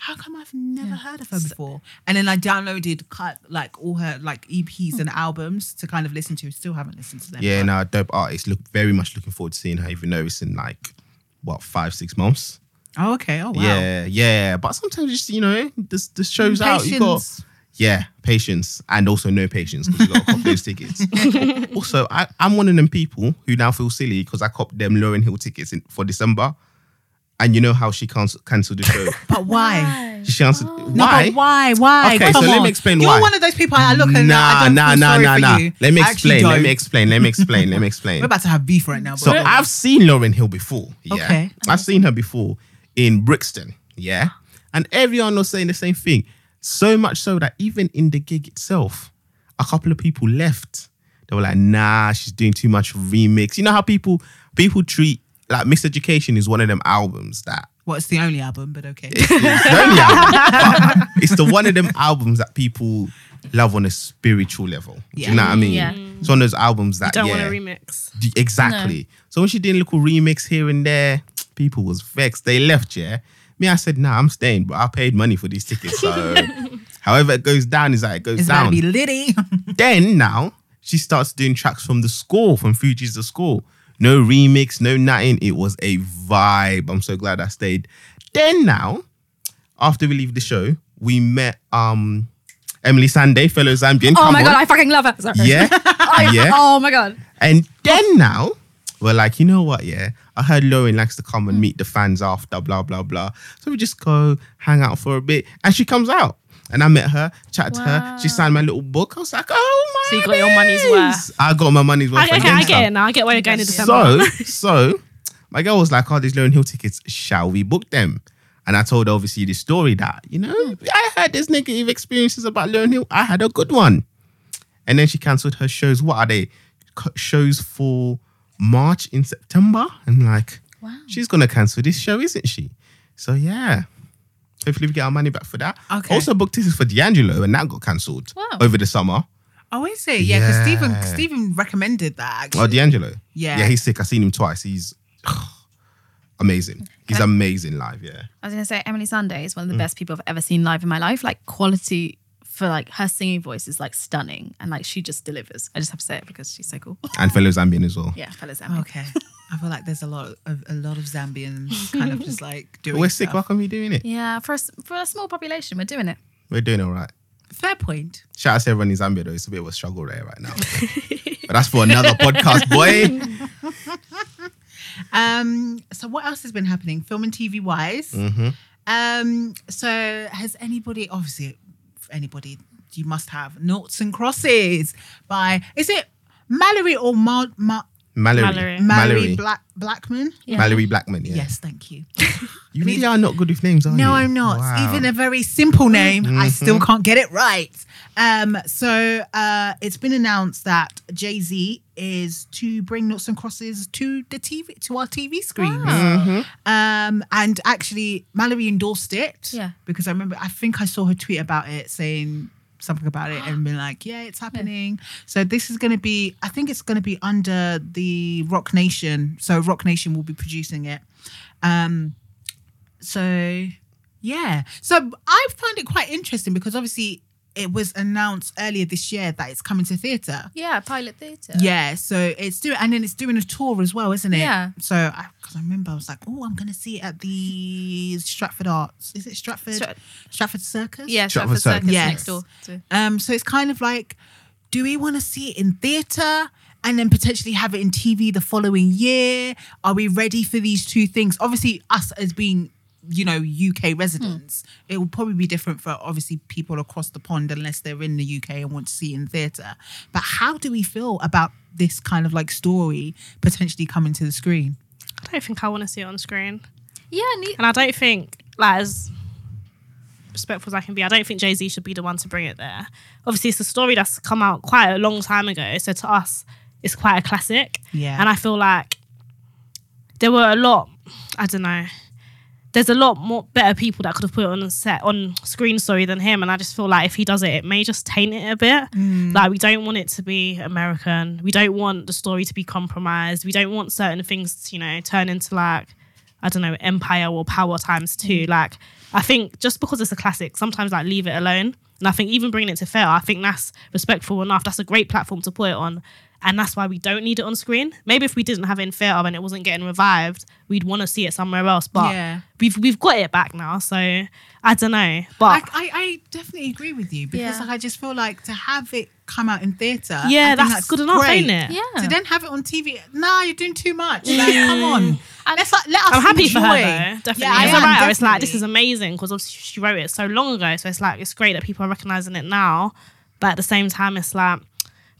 how come I've never heard of her before? And then I downloaded like all her like EPs hmm. and albums to kind of listen to. Still haven't listened to them. Yeah, but- no, dope artist. Look, very much looking forward to seeing her, even though it's in like what five, six months. Oh, okay. Oh, wow. Yeah, yeah. But sometimes just you know, this the show's out. You got yeah, patience and also no patience because you got to cop those tickets. also, I, I'm one of them people who now feel silly because I copped them Lauryn Hill tickets in, for December, and you know how she cancel cancelled the show. But why? she cancelled. No, Why? but why? Why? Okay, Come so let me explain why. You're one of those people I look and nah, I don't nah, feel nah, sorry nah, for nah. you. Let me explain. Let me explain. Let me explain. Let me explain. We're about to have beef right now. But So I've seen Lauryn Hill before. Yeah. Okay. I've seen her before in Brixton. Yeah. And everyone was saying the same thing. So much so that even in the gig itself, a couple of people left. They were like, nah, she's doing too much remix. You know how people people treat like Miseducation is one of them albums that well, it's the only album, but okay. it's the only album, but it's the one of them albums that people love on a spiritual level. Do you know what I mean? Yeah. It's one of those albums that Don't yeah, want to remix. D- Exactly. So when she did a little remix here and there, people was vexed. They left, yeah. Me, I said, nah, I'm staying, but I paid money for these tickets. So however it goes down is that it goes It's about to down. be litty. then now she starts doing tracks from the score, from Fugees the score. No remix, no nothing. It was a vibe. I'm so glad I stayed. Then now, after we leave the show, we met um Emeli Sandé, fellow Zambian. Oh Come my on. god, I fucking love her. Sorry. yeah, yeah. Oh my god. And then now, we're like, you know what? Yeah, I heard Lauryn likes to come and meet the fans after, blah, blah, blah. So we just go hang out for a bit. And she comes out. And I met her, chatted to her. She signed my little book. I was like, oh my. So you got your money's worth. I got my money's worth. I, okay, I get it now. I get where you're going in December. So, so my girl was like, "Oh, these Lauryn Hill tickets. Shall we book them?" And I told her obviously the story that you know hmm. I had these negative experiences about Lauryn Hill. I had a good one, and then she cancelled her shows. What are they? Shows for March in September. I'm like, Wow. she's gonna cancel this show, isn't she? So yeah. Hopefully we get our money back for that. Okay. Also booked tickets for D'Angelo and that got cancelled Wow. over the summer. oh, is it? Yeah, because Stephen Yeah. Stephen recommended that actually. Oh, D'Angelo. Yeah. Yeah, he's sick. I've seen him twice. He's amazing. He's amazing live, yeah. I was gonna say Emeli Sandé is one Mm. of the best people I've ever seen live in my life. Like quality for like her singing voice is like stunning, and like she just delivers. I just have to say it because she's so cool. And fellow Zambian as well. Yeah, fellas. Emeli. Okay. I feel like there's a lot of a lot of Zambians kind of just like doing. We're sick. Why can't we doing it? Yeah, for a, for a small population, we're doing it. We're doing all right. Fair point. Shout out to everyone in Zambia though. It's a bit of a struggle there right now. but that's for another podcast, boy. Um. So what else has been happening, film and TV wise? Mhm. Um. So has anybody, obviously, anybody, you must have noughts and crosses by is it Malorie or Ma- Ma- Malorie. Malorie. Malorie, Malorie. Black Blackman? Yeah. Malorie Blackman, yeah. Yes, thank you. You really are not good with names, are you? No, I'm not. Wow. Even a very simple name, I Mm-hmm. still can't get it right. Um, so uh, it's been announced that Jay Z is to bring Noughts and Crosses to the TV to our TV screens. Mm-hmm. Um, and actually, Malorie endorsed it. Yeah. Because I remember, I think I saw her tweet about it saying something about it and been like, yeah, it's happening. So this is going to be, I think it's going to be under the Roc Nation. So Roc Nation will be producing it. Um, so yeah. So I find it quite interesting because obviously it was announced earlier this year that it's coming to theatre. Yeah, pilot theatre. Yeah, so it's doing, and then it's doing a tour as well, isn't it? Yeah. So, I because I remember I was like, oh, I'm gonna see it at the Stratford Arts. Is it Stratford? Strat- Stratford Circus. Yeah, Stratford Stratford Circus Yes. next door. to- Um. So it's kind of like, do we want to see it in theatre and then potentially have it in TV the following year? Are we ready for these two things? Obviously, us as being you know UK hmm. residents, it will probably be different for obviously people across the pond unless they're in the UK and want to see it in theatre. But how do we feel about this kind of like story potentially coming to the screen? I don't think I want to see it on screen. Yeah, neat. And I don't think, like, as respectful as I can be, I don't think Jay Z should be the one to bring it there. Obviously, it's a story that's come out quite a long time ago. So to us, it's quite a classic. Yeah. And I feel like there were a lot, I don't know, there's a lot more better people that could have put it on a set on screen story than him. And I just feel like if he does it, it may just taint it a bit. Mm. Like we don't want it to be American. We don't want the story to be compromised. We don't want certain things to, you know, turn into like I don't know, empire or power times two. Mm. Like, I think just because it's a classic, sometimes like leave it alone. And I think even bringing it to fair, I think that's respectful enough. That's a great platform to put it on. And that's why we don't need it on screen. Maybe if we didn't have it in theater and it wasn't getting revived, we'd want to see it somewhere else. But Yeah. we've we've got it back now. So I don't know. But I, I definitely agree with you because Yeah. like, I just feel like to have it come out in theatre. yeah, I think that's, good enough, great. ain't it? Yeah. To then have it on TV, nah, you're doing too much. Like, come mm. on, let's like, let us. I'm happy for her though. Definitely. Yeah, As a am, writer, it's like this is amazing because obviously she wrote it so long ago. So it's like it's great that people are recognizing it now. But at the same time, it's like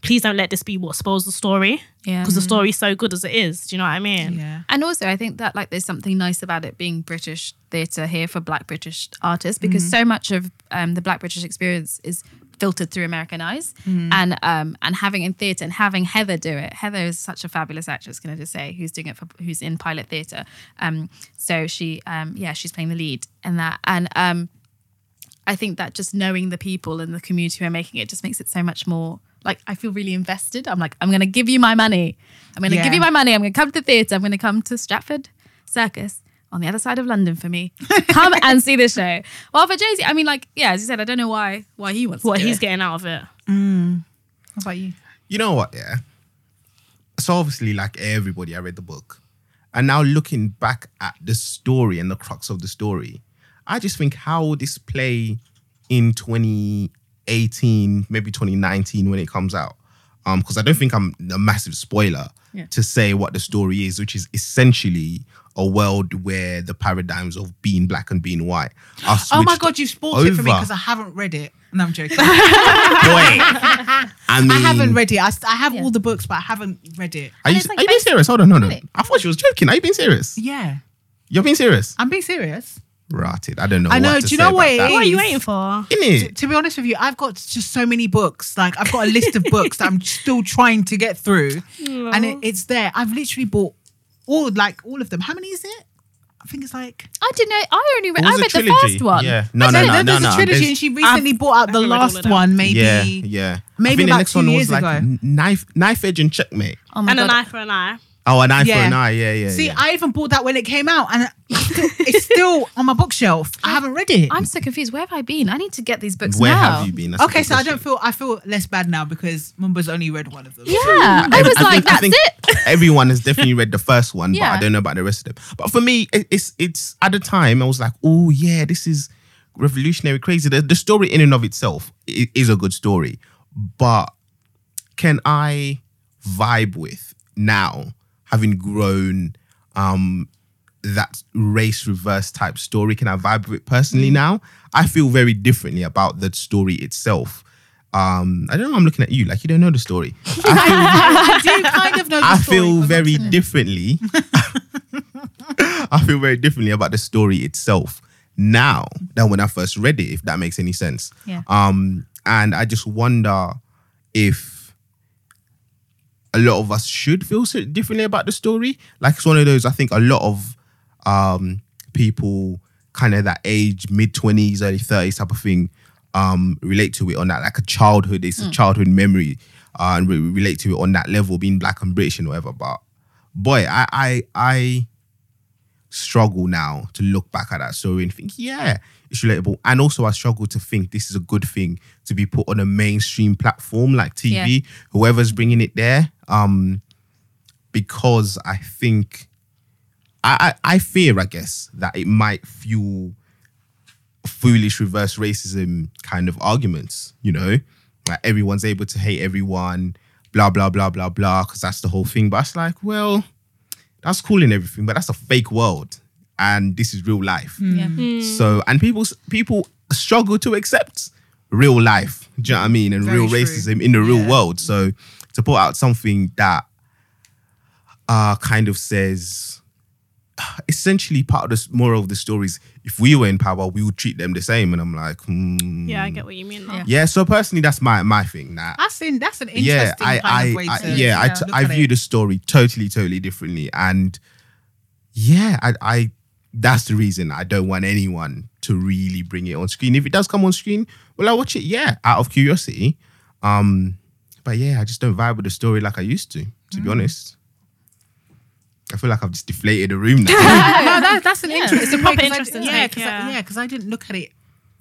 please don't let this be what spoils the story. Yeah. Because the story's so good as it is. Do you know what I mean? Yeah. And also, I think that like there's something nice about it being British theatre here for Black British artists because so much of um, the Black British experience is filtered through American eyes, and um, and having in theatre and having Heather do it. Heather is such a fabulous actress. Can I just say who's doing it for who's in pilot theatre? Um, so she um, yeah she's playing the lead in that, and um, I think that just knowing the people and the community who are making it just makes it so much more like I feel really invested. I'm like, I'm gonna give you my money. I'm gonna Yeah. give you my money. I'm gonna come to the theatre. I'm gonna come to Stratford Circus on the other side of London for me. Come and see the show. Well, for Jay Z, I mean, like, yeah, as you said, I don't know why why he wants What to do he's it. getting out of it. Mm. How about you? You know what? Yeah. So obviously, like everybody, I read the book, and now looking back at the story and the crux of the story, I just think how this play in 2018, maybe 2019 when it comes out? Um, because I don't think I'm a massive spoiler Yeah. to say what the story is, which is essentially a world where the paradigms of being black and being white are Oh my god, you spoiled it for me because I haven't read it. No, I'm joking. Boy, I mean, I haven't read it. I, I have Yeah. all the books, but I haven't read it. Are you, like are you being serious? Hold on, no, no. I thought she was joking. Are you being serious? Yeah, You're being serious? I'm being serious. Rotted. I don't know. I know, What to do you know what about. What are you waiting for? To, Innit? to be honest with you, I've got just so many books. Like I've got a list of books that I'm still trying to get through, and it, it's there. I've literally bought all like all of them. How many is it? I think it's like I don't know. I only read. I read the the first one. Yeah. No, no, no, no, there's no. a trilogy, There's- and she recently bought out the I haven't read all last one. Maybe Yeah, yeah. maybe I think about the next two one was years like ago. n- knife, knife edge and checkmate. Oh my and god. an eye for an eye. Oh, an eye for Yeah. an eye. Yeah, yeah. See, yeah. I even bought that when it came out, and it's still, on my bookshelf. I haven't read it. I'm so confused. Where have I been? I need to get these books Where now. have you been? That's okay, good so I don't feel I feel less bad now because Mumba's only read one of them. Yeah, I was like, think- that's think it. Everyone has definitely read the first one, but I don't know about the rest of them. But for me, it- it's it's at the time I was like, oh yeah, this is revolutionary, crazy. The, the story in and of itself is a good story, but can I vibe with now having grown um that race reverse type story? Can I vibe with it personally now? I feel very differently about the story itself. Um, I don't know. I'm looking at you like you don't know the story. I do kind of know. I story, feel very differently. I feel very differently about the story itself now than when I first read it, if that makes any sense. Yeah. Um, and I just wonder if a lot of us should feel so differently about the story. Like it's one of those, I think a lot of um people kind of that age, mid 20s, early 30s type of thing, um, relate to it on that like a childhood, it's a childhood memory, uh, and we relate to it on that level, being black and British and whatever. But boy, I I I struggle now to look back at that story and think, yeah, it's relatable. And also I struggle to think this is a good thing to be put on a mainstream platform like TV, whoever's bringing it there. Um, because I think I, I I fear, I guess, that it might fuel foolish reverse racism kind of arguments, you know? Like everyone's able to hate everyone, blah, blah, blah, blah, blah, because that's the whole thing. But it's like, well, that's cool and everything, but that's a fake world. And this is real life. Yeah. So, and people people struggle to accept real life. Do you know what I mean? And Very real true. racism in the real Yeah. world. So, to put out something that uh kind of says essentially part of the moral of the story is if we were in power, we would treat them the same. And I'm like, hmm. Yeah, I get what you mean. Now. Yeah. Yeah, so personally, that's my my thing. That That's in, that's an interesting yeah, I, kind I, of way I to yeah, I, look t- I at view it. the story totally, totally differently, and yeah, I, I, that's the reason I don't want anyone to really bring it on screen. If it does come on screen, well, I watch it, yeah, out of curiosity. Um, but yeah, I just don't vibe with the story like I used to, to Mm. be honest. I feel like I've just deflated the room now. no, that, that's an Yeah, interesting. it's a way, proper 'cause I- interesting yeah, because yeah. yeah, because I didn't look at it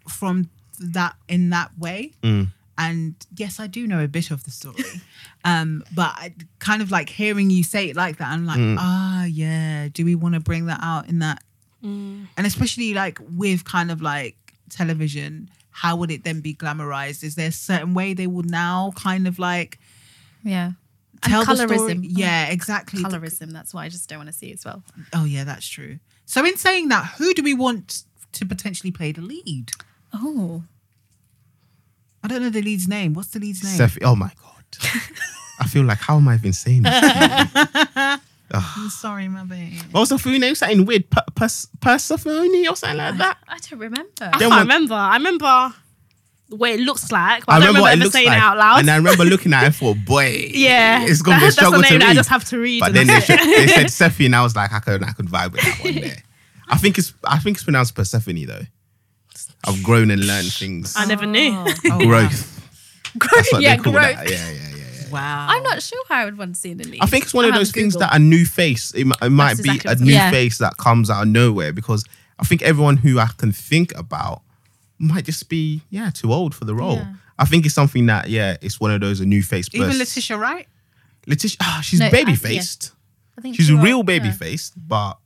from that in that way. Mm. And yes, I do know a bit of the story, um, but I, kind of like hearing you say it like that, I'm like, Mm. ah, yeah. Do we want to bring that out in that? Mm. And especially like with kind of like television, how would it then be glamorized? Is there a certain way they will now kind of like Yeah. Tell and the story? colorism. Yeah, exactly. Colorism. That's why I just don't want to see it as well. Oh yeah, that's true. So in saying that, who do we want to potentially play the lead? Oh. I don't know the lead's name. What's the lead's name? Seth, oh my god. I feel like how am I even saying this? I'm sorry, my babe. what was the full name? Something weird, per- Persephone or something like that. I don't remember. I Then can't remember. I remember what it looks like, but I, don't remember, ever saying it out loud. and I remember looking at it for boy. yeah, it's gonna be a that's struggle the name to that read. I just have to read. But then they, sh- they said Sephy, and I was like, I could, I could vibe with that one there. I think it's, I think it's pronounced Persephone though. I've grown and learned things. I never knew. Oh, oh wow. growth. That's yeah, growth. that. Yeah, yeah, yeah, yeah. Wow. I'm not sure how I would want to see in the lead. I think it's one of I'll those have things that a new face. It, it might That's be exactly a new Yeah. face that comes out of nowhere because I think everyone who I can think about might just be yeah too old for the role. Yeah. I think it's something that yeah, it's one of those a new face. Even bursts. Letitia Wright? Letitia, ah, she's No, baby faced. I think She's a real right, baby yeah. faced, but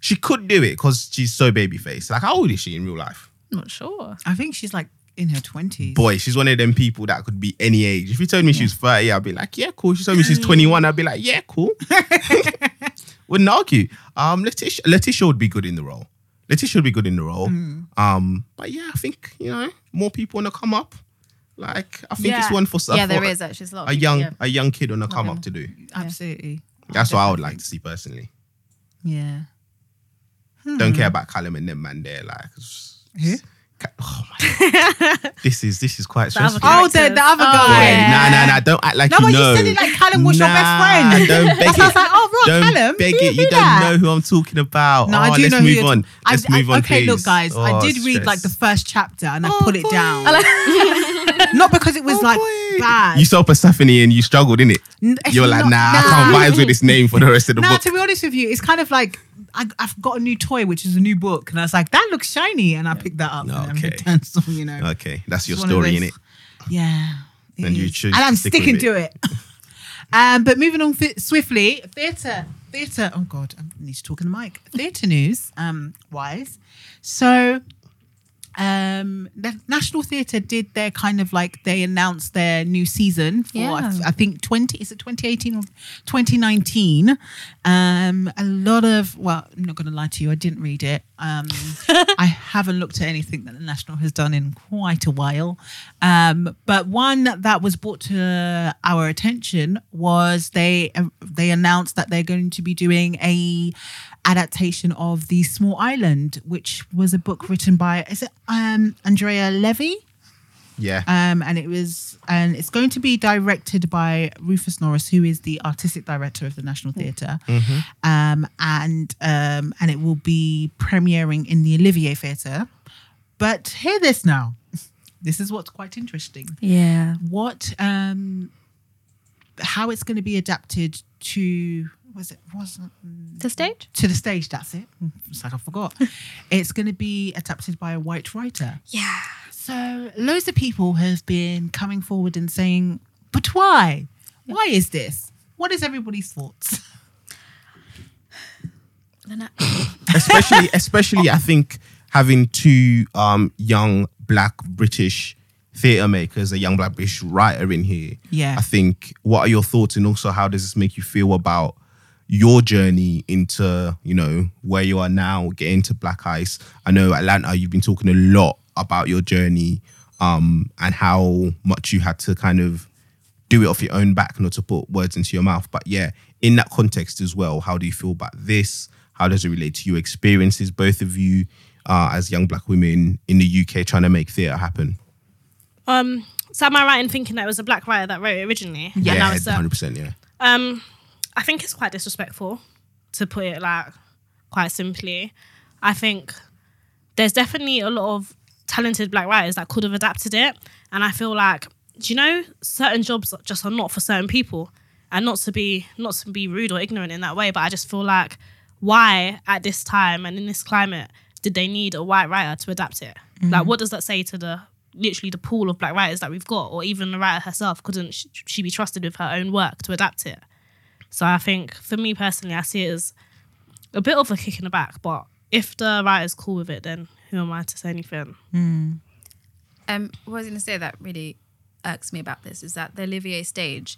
she could do it because she's so baby faced. Like, how old is she in real life? I'm not sure. I think she's like in her 20s. Boy, she's one of them people that could be any age. If you told me she was 30, I'd be like, yeah, cool. She told me she's 21, I'd be like, yeah, cool. Wouldn't argue. Um, Letitia, Letitia would be good in the role. Letitia should be good in the role. Mm. Um, but yeah, I think you know more people want to come up. Like, I think it's one for yeah, for there is actually a lot. A people, young yeah. a young kid on a come him. up to do. Absolutely. That's what I would like to see personally. Yeah. Don't care about Callum and them man there. Like, it's- Who? Ca- Oh my god. this is this is quite stressful. Oh, the, the other Oh, guy. Boy, yeah. Nah, nah, nah. Don't act like No, you but know. you said it like Callum was your best friend. Don't beg That's I was like, oh, right, don't Callum. beg it. You did don't know who I'm talking about. No, oh, I do let's know who move you're on. t- I- Let's I- move on. Okay, look, please. guys, I Oh, did read stress. like the first chapter and I Oh, put it boy. down. Not because it was Oh, like boy. bad. You saw Persephone and you struggled in it. N- You're like, not- nah, I can't vibe with this name for the rest of the No, book. to be honest with you, it's kind of like I, I've got a new toy, which is a new book, and I was like, that looks shiny, and I picked that up. and Okay. returned some, you know. Okay, that's your It's one of story, in it. Yeah. it And you is. choose and I'm stick sticking to it. um, but moving on fi- swiftly, theatre, theatre. Oh God, I need to talk in the mic. Theatre news, um, wise. So, um, the National Theatre did their kind of like they announced their new season for I, th- I think twenty is it twenty eighteen or twenty nineteen. Um, a lot of well, I'm not going to lie to you, I didn't read it. Um, I haven't looked at anything that the National has done in quite a while. Um, but one that was brought to our attention was they uh, they announced that they're going to be doing a adaptation of The Small Island, which was a book written by is it um, Andrea Levy? Yeah. Um, and it was, and it's going to be directed by Rufus Norris, who is the artistic director of the National Theatre. Hmm. Um, and um, and it will be premiering in the Olivier Theatre. But hear this now. This is what's quite interesting. Yeah. What, um, how it's going to be adapted to was it wasn't The stage? to the stage. That's it. It's like I forgot. it's going to be adapted by a white writer. Yeah. So loads of people have been coming forward and saying, but why? Why is this? What is everybody's thoughts? especially especially I think having two um young black British theatre makers, a young black British writer in here. Yeah. I think what are your thoughts and also how does this make you feel about your journey into, you know, where you are now, getting to Black Ice. I know Atlanta, you've been talking a lot about your journey um and how much you had to kind of do it off your own back, not to put words into your mouth. But yeah, in that context as well, how do you feel about this? How does it relate to your experiences, both of you, uh, as young black women in the UK trying to make theatre happen? Um, so am I right in thinking that it was a black writer that wrote it originally? Yeah, hundred percent. Yeah, Um, I think it's quite disrespectful, to put it like quite simply. I think there's definitely a lot of talented black writers that could have adapted it, and I feel like, do you know, certain jobs just are not for certain people, and not to be not to be rude or ignorant in that way, but I just feel like why at this time and in this climate did they need a white writer to adapt it? Mm-hmm. Like, what does that say to the literally the pool of black writers that we've got, or even the writer herself? Couldn't sh- she be trusted with her own work to adapt it? So I think for me personally, I see it as a bit of a kick in the back. But if the writer's cool with it, then who am I to say anything? Um, what I was going to say that really irks me about this is that the Olivier stage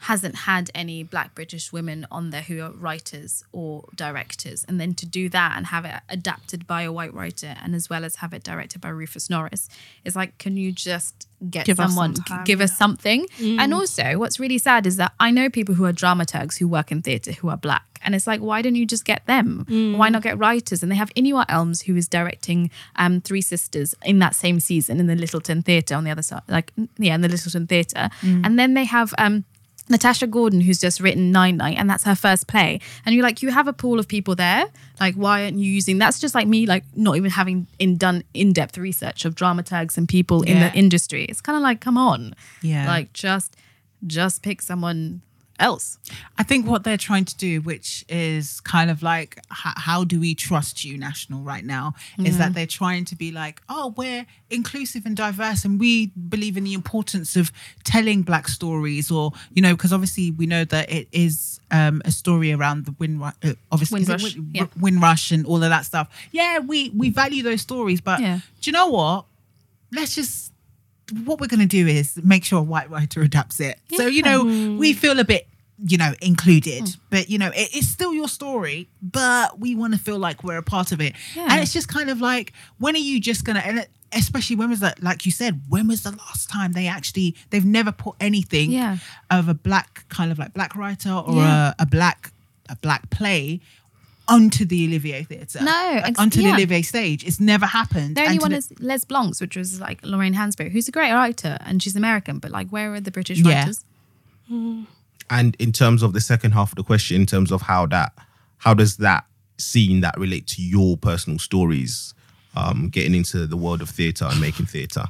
hasn't had any black British women on there who are writers or directors. And then to do that and have it adapted by a white writer and as well as have it directed by Rufus Norris is like, can you just get Give us someone, some time, give us something? And also, what's really sad is that I know people who are dramaturgs who work in theatre who are black. And it's like, why don't you just get them? Why not get writers? And they have Inua Ellams, who is directing um, Three Sisters in that same season in the Lyttelton Theatre on the other side, like, yeah, in the Lyttelton Theatre. And then they have um, Natasha Gordon, who's just written Nine Night, and that's her first play. And you're like, you have a pool of people there. Like, why aren't you using? That's just like me, like not even having in done in depth research of dramaturgs and people in the industry. It's kind of like, come on, Yeah. like just just pick someone else. I think what they're trying to do, which is kind of like, h- how do we trust you, National, right now, is that they're trying to be like, oh, we're inclusive and diverse, and we believe in the importance of telling Black stories, or you know, because obviously we know that it is um, a story around the Win, uh, obviously Windrush, Win- yeah. Windrush and all of that stuff. Yeah, we we value those stories, but Yeah. do you know what? Let's just what we're going to do is make sure a white writer adapts it. So, you know, we feel a bit, you know, included, mm. but, you know, it, it's still your story, but we want to feel like we're a part of it. Yeah. And it's just kind of like, when are you just going to, and especially when was that, like you said, when was the last time they actually, they've never put anything Yeah. of a black, kind of like black writer or Yeah. a, a black, a black play onto the Olivier Theatre. No, Like, ex- onto yeah. the Olivier stage. It's never happened. The only And one the- is Les Blancs, which was like Lorraine Hansberry, who's a great writer and she's American, but like, where are the British Yeah. writers? And in terms of the second half of the question, in terms of how that, how does that scene that relate to your personal stories, um, getting into the world of theatre and making theatre?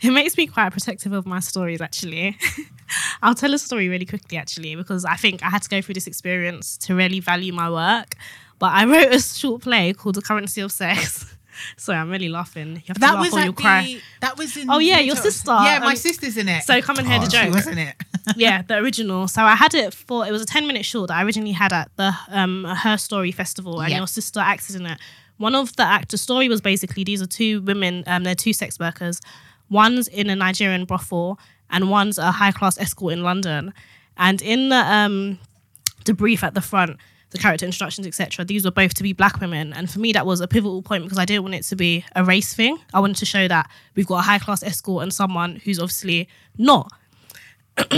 It makes me quite protective of my stories, actually. I'll tell a story really quickly, actually, because I think I had to go through this experience to really value my work. But I wrote a short play called The Currency of Sex. Sorry, I'm really laughing. You have to That laugh was or you'll cry. the, that was in Oh, yeah, your sister, Yeah, my um, sister's in it. So come and hear Oh, the joke. wasn't it? yeah, the original. So I had it for it was a ten minute short that I originally had at the um Her Story Festival, and Yeah. your sister acted in it. One of the actor story was basically these are two women, um, they're two sex workers. One's in a Nigerian brothel, and one's a high class escort in London. And in the um the brief at the front, the character introductions, etc. These were both to be black women, and for me that was a pivotal point because I didn't want it to be a race thing. I wanted to show that we've got a high class escort and someone who's obviously not.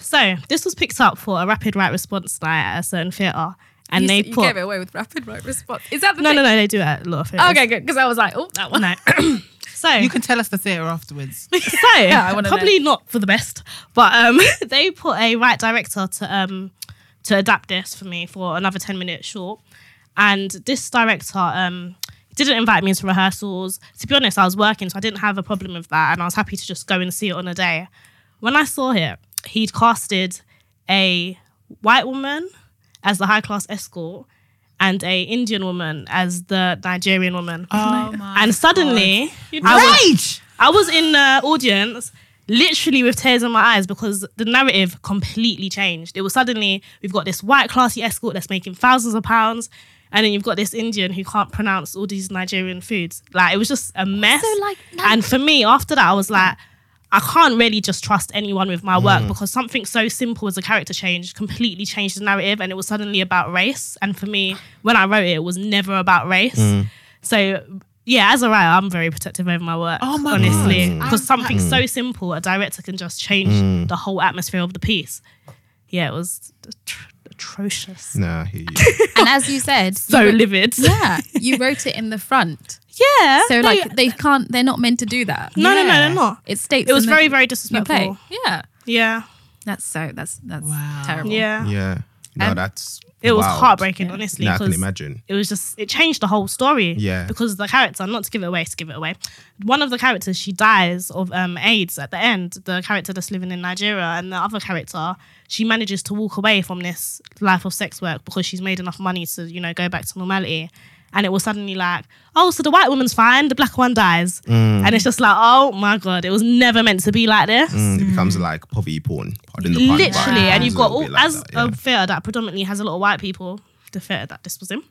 so this was picked up for a rapid write response night at a certain theatre, and you, they s- you put gave it away with rapid write response. Is that the no, thing? no, no, they do it at a lot of theatres. Okay, good. Because I was like, oh, that one. no. so You can tell us the theatre afterwards. so I wanna probably not for the best, but um, they put a right director to um to adapt this for me for another ten minute short, and this director um didn't invite me into rehearsals. To be honest, I was working, so I didn't have a problem with that, and I was happy to just go and see it on a day. When I saw it, he'd casted a white woman as the high class escort and a Indian woman as the Nigerian woman. Oh my and suddenly, I was, Rage! I was in the audience literally with tears in my eyes because the narrative completely changed. It was suddenly we've got this white classy escort that's making thousands of pounds, and then you've got this Indian who can't pronounce all these Nigerian foods. Like it was just a mess. So, like, that- and for me, after that, I was like. I can't really just trust anyone with my work mm. because something so simple as a character change completely changed the narrative and it was suddenly about race. And for me, when I wrote it, it was never about race. Mm. So yeah, as a writer, I'm very protective over my work. Oh my honestly, God. Mm. because I'm- something so mm. simple, a director can just change mm. the whole atmosphere of the piece. Yeah, it was atro- atrocious. Nah, I hear you. And as you said, So you wrote- livid. yeah, you wrote it in the front. Yeah. So no, like they can't, they're not meant to do that. no, no, no, Yeah. they're not. It states It was in the- very, very you play. disrespectful. Yeah, Yeah. that's so that's that's Wow. terrible. Yeah. yeah. No, Um, that's It was wild. heartbreaking, honestly. Yeah, I can imagine. It was just it changed the whole story. Yeah. Because the character, not to give it away, to give it away. One of the characters, she dies of um, AIDS at the end. The character that's living in Nigeria, and the other character, she manages to walk away from this life of sex work because she's made enough money to you know go back to normality. And it was suddenly like, oh, so the white woman's fine, the black one dies, Mm. and it's just like, oh my god, it was never meant to be like this. Mm, it becomes like poverty porn. Pardon the pun. Literally, it and you've got all like as that, yeah. a theatre that predominantly has a lot of white people. The theatre that this was in,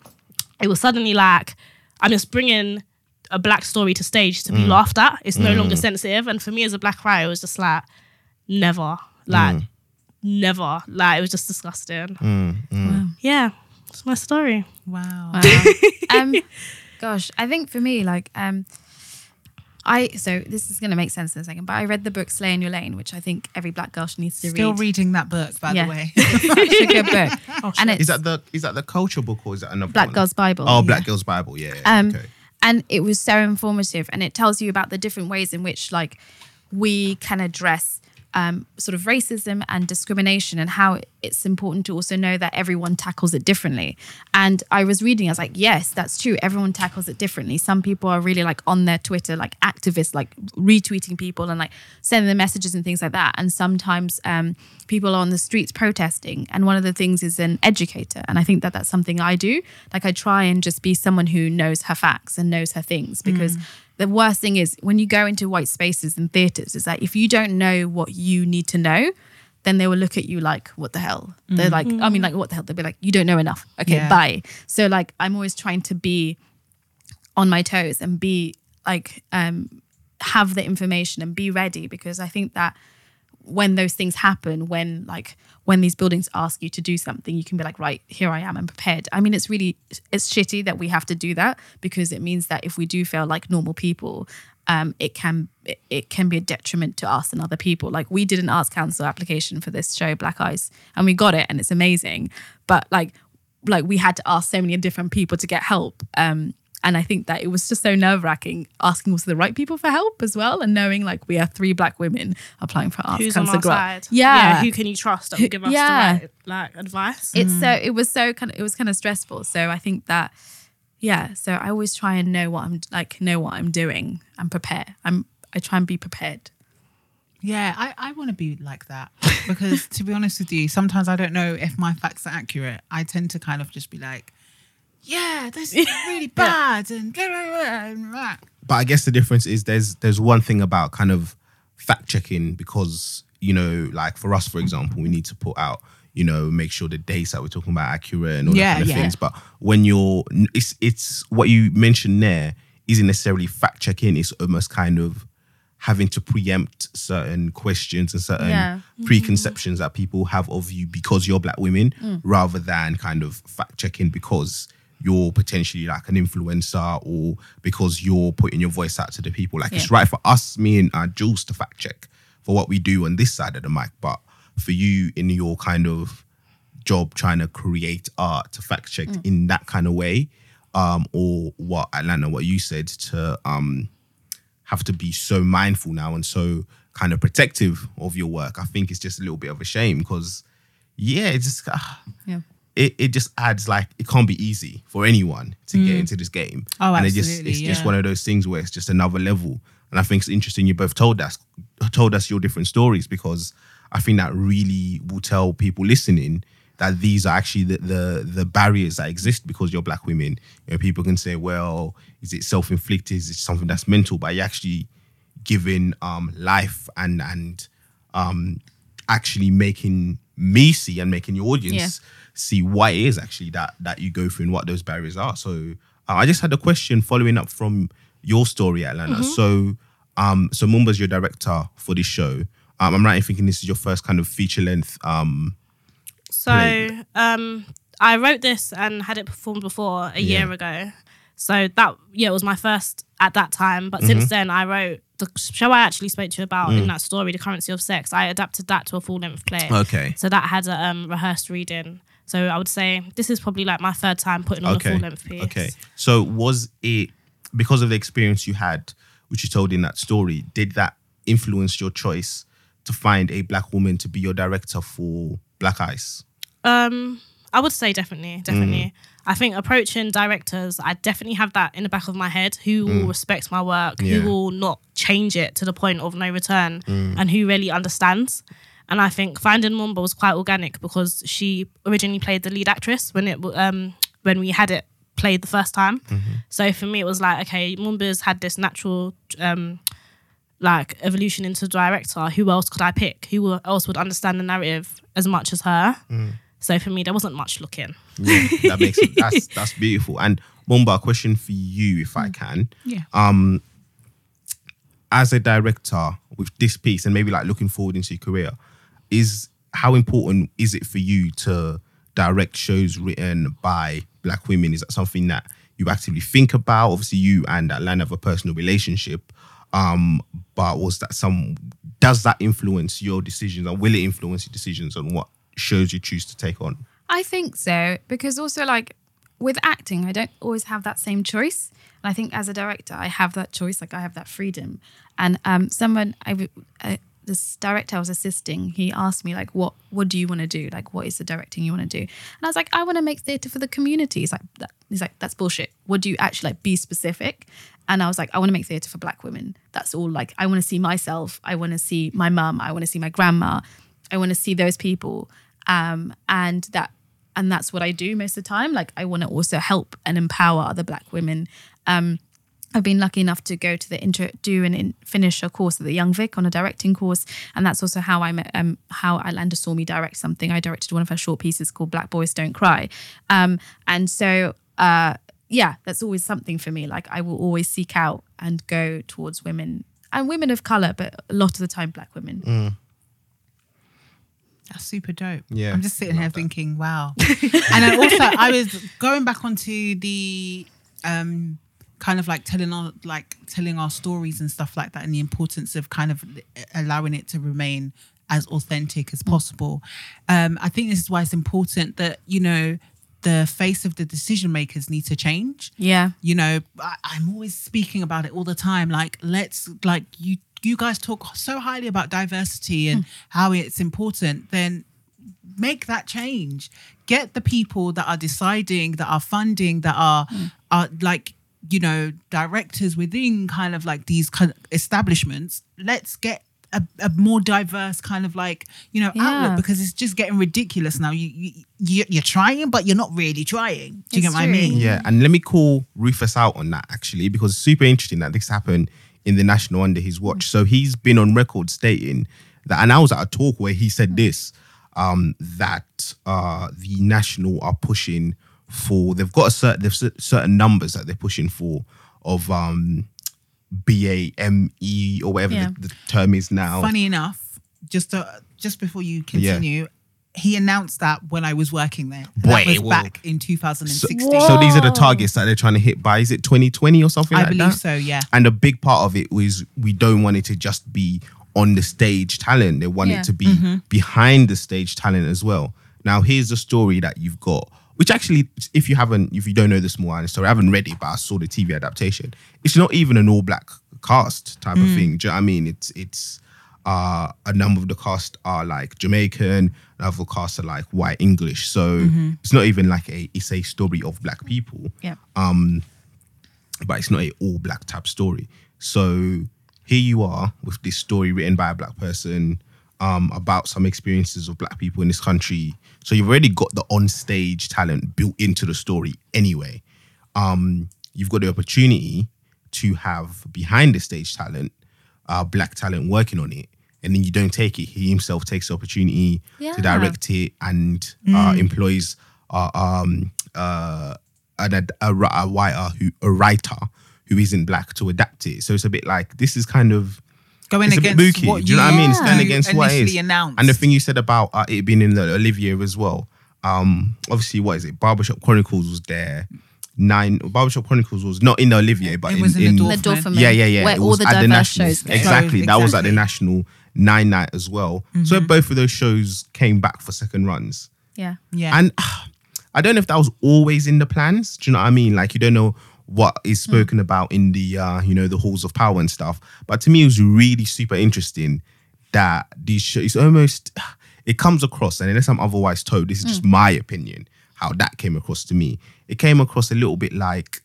it was suddenly like I'm just bringing a black story to stage to be Mm. laughed at. It's no longer sensitive, and for me as a black writer, it was just like never, like Mm. never, like it was just disgusting. Mm, Yeah, it's my story. Wow. um, gosh, I think for me, like, um, I so this is gonna make sense in a second, but I read the book "Slay in Your Lane," which I think every black girl needs to read. Still read. reading that book, by Yeah. the way. It's a good book, and it's Is that the is that the culture book or is that another Black one? Girl's Bible. Oh, Black Girl's Bible. Yeah. yeah, Um, okay. and it was so informative and it tells you about the different ways in which like we can address um, sort of racism and discrimination and how it's important to also know that everyone tackles it differently. And i was reading i was like yes that's true. Everyone tackles it differently. Some people are really like on their twitter like activists like retweeting people and like sending them messages and things like that. And sometimes um, people are on the streets protesting. And one of the things is an educator. And i think that that's something i do. Like i try and just be someone who knows her facts and knows her things because the worst thing is when you go into white spaces and theaters is that if you don't know what you need to know then they will look at you like what the hell? They're like i mean like what the hell? They'll be like you don't know enough. Okay Yeah. bye. So like i'm always trying to be on my toes and be like um have the information and be ready because i think that when those things happen when like when these buildings ask you to do something you can be like right here i am i'm prepared. I mean it's really it's shitty that we have to do that because it means that if we do feel like normal people um it can it, it can be a detriment to us and other people. Like we did an arts council application for this show black ice and we got it and it's amazing. But like like we had to ask so many different people to get help um and I think that it was just so nerve wracking asking also the right people for help as well, and knowing like we are three black women applying for arts Who's council grant. side? Yeah, who can you trust that will give us Yeah. the right like advice? it's mm. so it was so kind of it was kind of stressful. So I think that yeah. So I always try and know what I'm like know what I'm doing and prepare. I'm I try and be prepared. Yeah, I, I want to be like that because to be honest with you, sometimes I don't know if my facts are accurate. I tend to kind of just be like, yeah, this is really bad and blah, blah, blah, and blah. but I guess the difference is there's there's one thing about kind of fact checking because you know like for us for example we need to put out you know make sure the dates that we're talking about are accurate and all Yeah, that kind of yeah. things but when you're it's it's what you mentioned there isn't necessarily fact checking it's almost kind of having to preempt certain questions and certain Yeah. preconceptions that people have of you because you're black women Mm. rather than kind of fact checking because you're potentially like an influencer or because you're putting your voice out to the people. Like it's right for us, me and uh, Jules to fact check for what we do on this side of the mic, but for you in your kind of job trying to create art to fact check Mm. in that kind of way, um, or what Atlanta, what you said to um have to be so mindful now and so kind of protective of your work. I think it's just a little bit of a shame because yeah, it's just ah, Yeah. It, it just adds like it can't be easy for anyone to get into this game. Oh, and it just it's just one of those things where it's just another level. And I think it's interesting you both told us told us your different stories because I think that really will tell people listening that these are actually the, the the barriers that exist because you're black women. You know, people can say, well, is it self-inflicted? Is it something that's mental? But you're actually giving um life and and um actually making me see and making your audience see why it is actually that that you go through and what those barriers are. So uh, I just had a question following up from your story, Atlanta. So um so Mumba's your director for this show. Um, I'm right in thinking this is your first kind of feature length um So Play. um, I wrote this and had it performed before a year ago. So that yeah, it was my first at that time. But Mm-hmm. since then, I wrote the show I actually spoke to you about Mm. in that story, "The Currency of Sex." I adapted that to a full length play. Okay. So that had a um, rehearsed reading. So I would say this is probably like my third time putting on a full length piece. Okay. So was it because of the experience you had, which you told in that story, did that influence your choice to find a black woman to be your director for Black Ice? Um, I would say definitely, definitely. Mm-hmm. I think approaching directors, I definitely have that in the back of my head. Who will mm. respect my work? Yeah. Who will not change it to the point of no return? Mm. And who really understands? And I think finding Mumba was quite organic because she originally played the lead actress when it um when we had it played the first time. So for me, it was like okay, Mumba's had this natural um like evolution into director. Who else could I pick? Who else would understand the narrative as much as her? So for me, there wasn't much looking. Yeah, that makes it. That's that's beautiful. And Mumba, a question for you, if I can. Yeah. Um, as a director with this piece, and maybe like looking forward into your career, is how important is it for you to direct shows written by black women? Is that something that you actively think about? Obviously, you and Atlanta have a personal relationship. Um, but was that some? Does that influence your decisions, or will it influence your decisions on what shows you choose to take on? I think so because also like with acting, I don't always have that same choice. And I think as a director, I have that choice. Like I have that freedom. And um, someone, I, uh, this director I was assisting, he asked me like, "What, what do you want to do? Like, what is the directing you want to do?" And I was like, "I want to make theatre for the community." He's like, that, "He's like, that's bullshit. What do you actually like? Be specific." And I was like, "I want to make theatre for Black women. That's all. Like, I want to see myself. I want to see my mum. I want to see my grandma. I want to see those people." Um, and that and that's what I do most of the time. Like I want to also help and empower other Black women. Um, I've been lucky enough to go to the intro, do and in, finish a course at the Young Vic on a directing course, and that's also how I met, um, how Atlanta saw me direct something. I directed one of her short pieces called Black Boys Don't Cry, um, and so uh, yeah, that's always something for me. Like I will always seek out and go towards women and women of color, but a lot of the time Black women. That's super dope. Yeah, I'm just sitting here that. thinking, wow. and I also, I was going back onto the um, kind of like telling our like telling our stories and stuff like that, and the importance of kind of allowing it to remain as authentic as possible. Um, I think this is why it's important that you know the face of the decision makers need to change. Yeah, you know I, i'm always speaking about it all the time. Like let's like you you guys talk so highly about diversity and how it's important then make that change. Get the people that are deciding that are funding that are are like you know directors within kind of like these kind of establishments let's get a, a more diverse kind of like you know Yeah. outlook because it's just getting ridiculous now you, you you- you're trying but you're not really trying do you It's get what i mean Yeah, and let me call Rufus out on that actually because it's super interesting that this happened in the national under his watch. So he's been on record stating that, and I was at a talk where he said this um, that uh, the national are pushing for. They've got a certain they've certain numbers that they're pushing for of um, B A M E or whatever Yeah. the, the term is now. funny enough, just to, just before you continue, he announced that when I was working there. Boy, was back in 2016. So these are the targets that they're trying to hit by. Is it 2020 or something I like believe that? so. Yeah. And a big part of it was we don't want it to just be on the stage talent. They want Yeah. it to be behind the stage talent as well. Now, here's the story that you've got, which actually, if you haven't, if you don't know this more story, I haven't read it, but I saw the TV adaptation. It's not even an all black cast type of thing. Do you know what I mean? It's it's uh, a number of the cast are like Jamaican, another cast are like white English. So it's not even like a it's a story of black people yeah. Um, but it's not a all black type story. So here you are with this story written by a black person um, about some experiences of black people in this country. So you've already got the on stage talent built into the story anyway. Um, you've got the opportunity to have behind the stage talent, uh, black talent working on it. And then you don't take it. He himself takes the opportunity Yeah. to direct it and uh, employs uh, um, uh, a, a, a writer who a writer who isn't black to adapt it. So it's a bit like this is kind of Going it's a bit against mooky. what Do you know what I mean? It's Yeah. going against what it initially announced. And the thing you said about uh, it being in the Olivier as well. Um, obviously, what is it? Barbershop Chronicles was there. Nine Barbershop Chronicles was not in the Olivier, but It in, was in the in Dorfman. The Dorfman. yeah, yeah, yeah. Where it all was the at the national. shows go. Exactly, that was at the national nine night as well. So both of those shows came back for second runs. Yeah. yeah. And ah, I don't know if that was always in the plans. Do you know what I mean? Like you don't know what is hmm. spoken about in the uh, you know, the halls of power and stuff. But to me it was really super interesting that these shows it's almost it comes across, and unless I'm otherwise told, this is just hmm. my opinion. how that came across to me. It came across a little bit like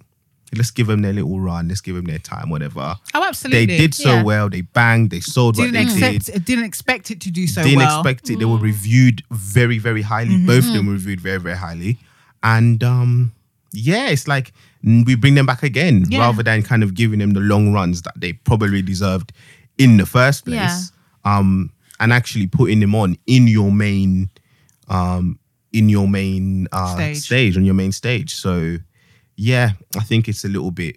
let's give them their little run, let's give them their time, whatever. Oh, absolutely. They did so Yeah. well. They banged. They sold what Didn't they accept. did. Didn't expect it to do so well. didn't well. expect it. They were hmm. reviewed very, very highly. Mm-hmm. Both of them were reviewed very, very highly. And um, yeah, it's like mm, we bring them back again Yeah. rather than kind of giving them the long runs that they probably deserved in the first place. Yeah. Um, and actually putting them on in your main, um, in your main uh, Stage. stage on your main stage. So yeah, I think it's a little bit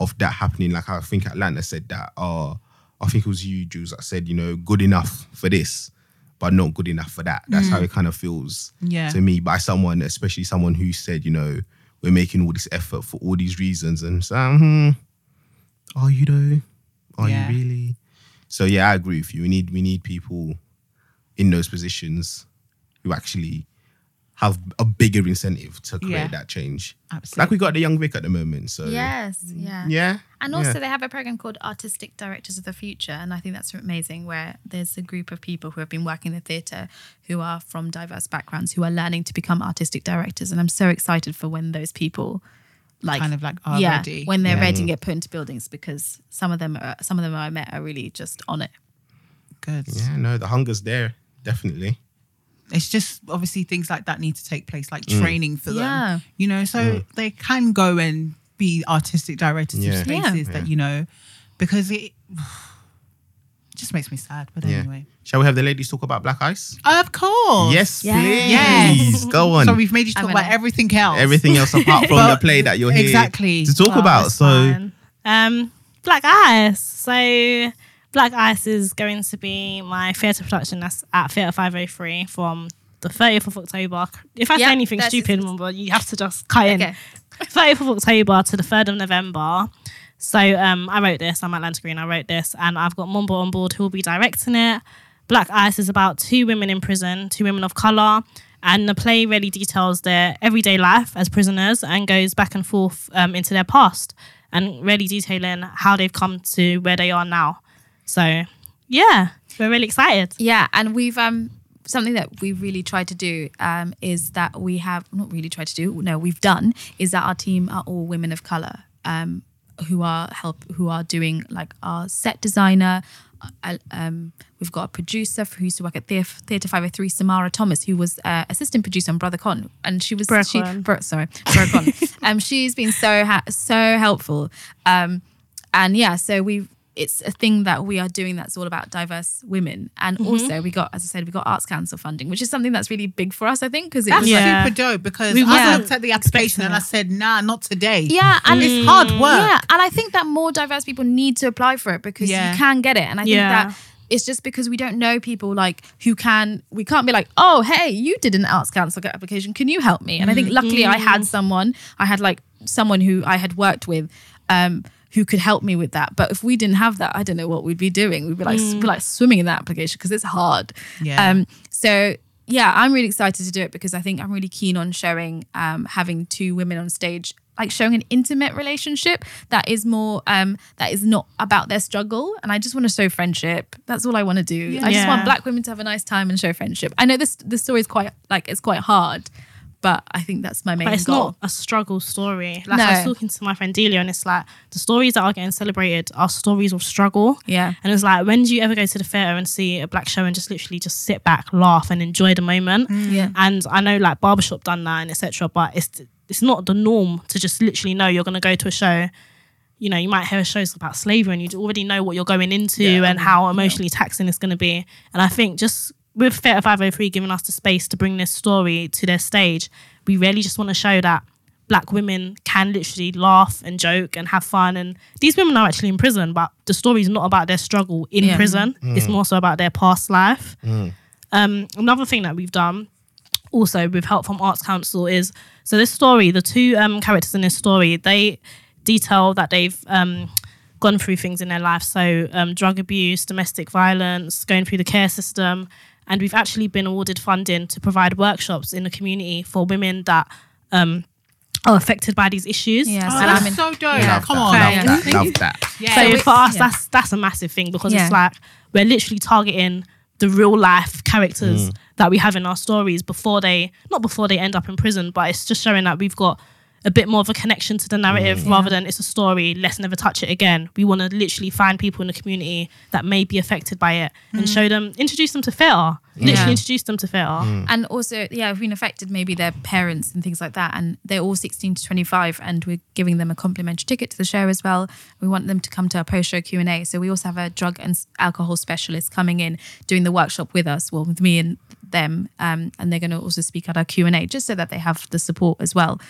of that happening. Like I think Atlanta said that. Uh, I think it was you, Jules, that said, you know, good enough for this, but not good enough for that. That's how it kind of feels Yeah. to me by someone, especially someone who said, you know, we're making all this effort for all these reasons. And so, hmm, are you though? Are Yeah. you really? So yeah, I agree with you. We need we need people in those positions who actually have a bigger incentive to create Yeah. that change. Absolutely. Like we got the young Vic at the moment. So Yes, mm. yeah. yeah. And also, yeah. they have a program called Artistic Directors of the Future, and I think that's amazing. Where there's a group of people who have been working in the theatre who are from diverse backgrounds who are learning to become artistic directors, and I'm so excited for when those people, like, Kind of like are yeah, ready. when they're Yeah. ready and get put into buildings because some of them, are, some of them I met are really just on it. Good. Yeah, no, the hunger's there, definitely. It's just obviously things like that need to take place, like training for them. You know, so they can go and be artistic directors Yeah. of Yeah. spaces that, you know, because it just makes me sad. But Yeah. anyway. Shall we have the ladies talk about Black Ice? Of course. Yes, Yes. please. Go on. So we've made you talk about gonna- everything else. Everything else apart from the play that you're here exactly. to talk Oh, about. So fine. um, Black Ice. So Black Ice is going to be my theatre production that's at Theatre 503 from the 30th of October. If I Yeah, say anything stupid, but you have to just cut in. Okay. 30th of October to the 3rd of November. So um, I wrote this. I'm Atlanta Green. I wrote this, and I've got Mumba on board who will be directing it. Black Ice is about two women in prison, two women of color, and the play really details their everyday life as prisoners and goes back and forth um, into their past and really detailing how they've come to where they are now. So yeah, we're really excited. Yeah, and we've um something that we really tried to do um is that we have not really tried to do no we've done is that our team are all women of color um who are help who are doing like our set designer. Uh, um, we've got a producer who used to work at Theatre, Theatre 503, Samara Thomas, who was uh, assistant producer on Br'er Cotton, and she was she. Bro, sorry, Br'er Cotton. um, she's been so ha- so helpful, um, and yeah, so we've it's a thing that we are doing that's all about diverse women, and Mm-hmm. also we got, as I said, we got Arts Council funding, which is something that's really big for us, I think, because it That's Yeah. super dope because We I weren't looked at the application and I said, nah, not today. Yeah, and It's hard work. Yeah, and I think that more diverse people need to apply for it because Yeah. you can get it. And I think Yeah. that it's just because we don't know people like who can. We can't be like, oh, hey, you did an arts council application. Can you help me? And I think luckily I had someone. I had like someone who I had worked with. Um, who could help me with that? But if we didn't have that, I don't know what we'd be doing. We'd be like, be like swimming in that application because it's hard. Yeah. Um, so yeah, I'm really excited to do it because I think I'm really keen on showing um, having two women on stage, like showing an intimate relationship that is more um, that is not about their struggle. And I just want to show friendship. That's all I want to do. I just want black women to have a nice time and show friendship. I know this this story is quite like it's quite hard, but I think that's my main But it's goal. not a struggle story. Like I was talking to my friend Delia, and it's like the stories that are getting celebrated are stories of struggle. Yeah. And it's like, when do you ever go to the theatre and see a black show and just literally just sit back, laugh, and enjoy the moment? Mm. Yeah. And I know like barbershop done that and etc. But it's it's not the norm to just literally know you're gonna go to a show. You know, you might hear shows about slavery and you already know what you're going into and how emotionally taxing it's going to be. And I think just with Theatre 503 giving us the space to bring this story to their stage, we really just want to show that black women can literally laugh and joke and have fun. And these women are actually in prison, but the story is not about their struggle in Yeah. prison. It's more so about their past life. Um, another thing that we've done also with help from Arts Council is so this story, the two um, characters in this story, they detail that they've um, gone through things in their life. So um, drug abuse, domestic violence, going through the care system. And we've actually been awarded funding to provide workshops in the community for women that um, are affected by these issues. Yeah, Oh, And that's I'm in- so dope. Yeah. Come love on. that, love Yeah. that, love that. Yeah. So So for us, yeah. that's that's a massive thing because Yeah. it's like we're literally targeting the real life characters that we have in our stories before they not before they end up in prison, but it's just showing that we've got a bit more of a connection to the narrative mm. rather than it's a story, let's never touch it again. We want to literally find people in the community that may be affected by it and mm. show them, introduce them to theatre. Literally Yeah. introduce them to theatre. Mm. and also yeah have been affected maybe their parents and things like that and they're all 16 to 25 and we're giving them a complimentary ticket to the show as well we want them to come to our post-show q&a so we also have a drug and alcohol specialist coming in doing the workshop with us well with me and them um, and they're going to also speak at our q&a just so that they have the support as well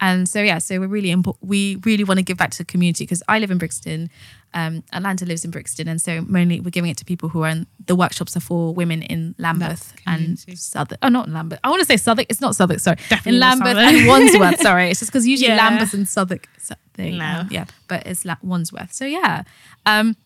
and so yeah, so we're really we really want to give back to the community because I live in Brixton, um, Atlanta lives in Brixton, and so mainly we're giving it to people who are in the workshops are for women in Lambeth and. Southwark. Oh, not Lambeth. I want to say Southwark. It's not Southwark. Sorry, Definitely in Lambeth and Wandsworth. Sorry, it's just because usually Yeah. Lambeth and Southwark. So, there you No. go. Yeah, but it's La- Wandsworth. So yeah, um,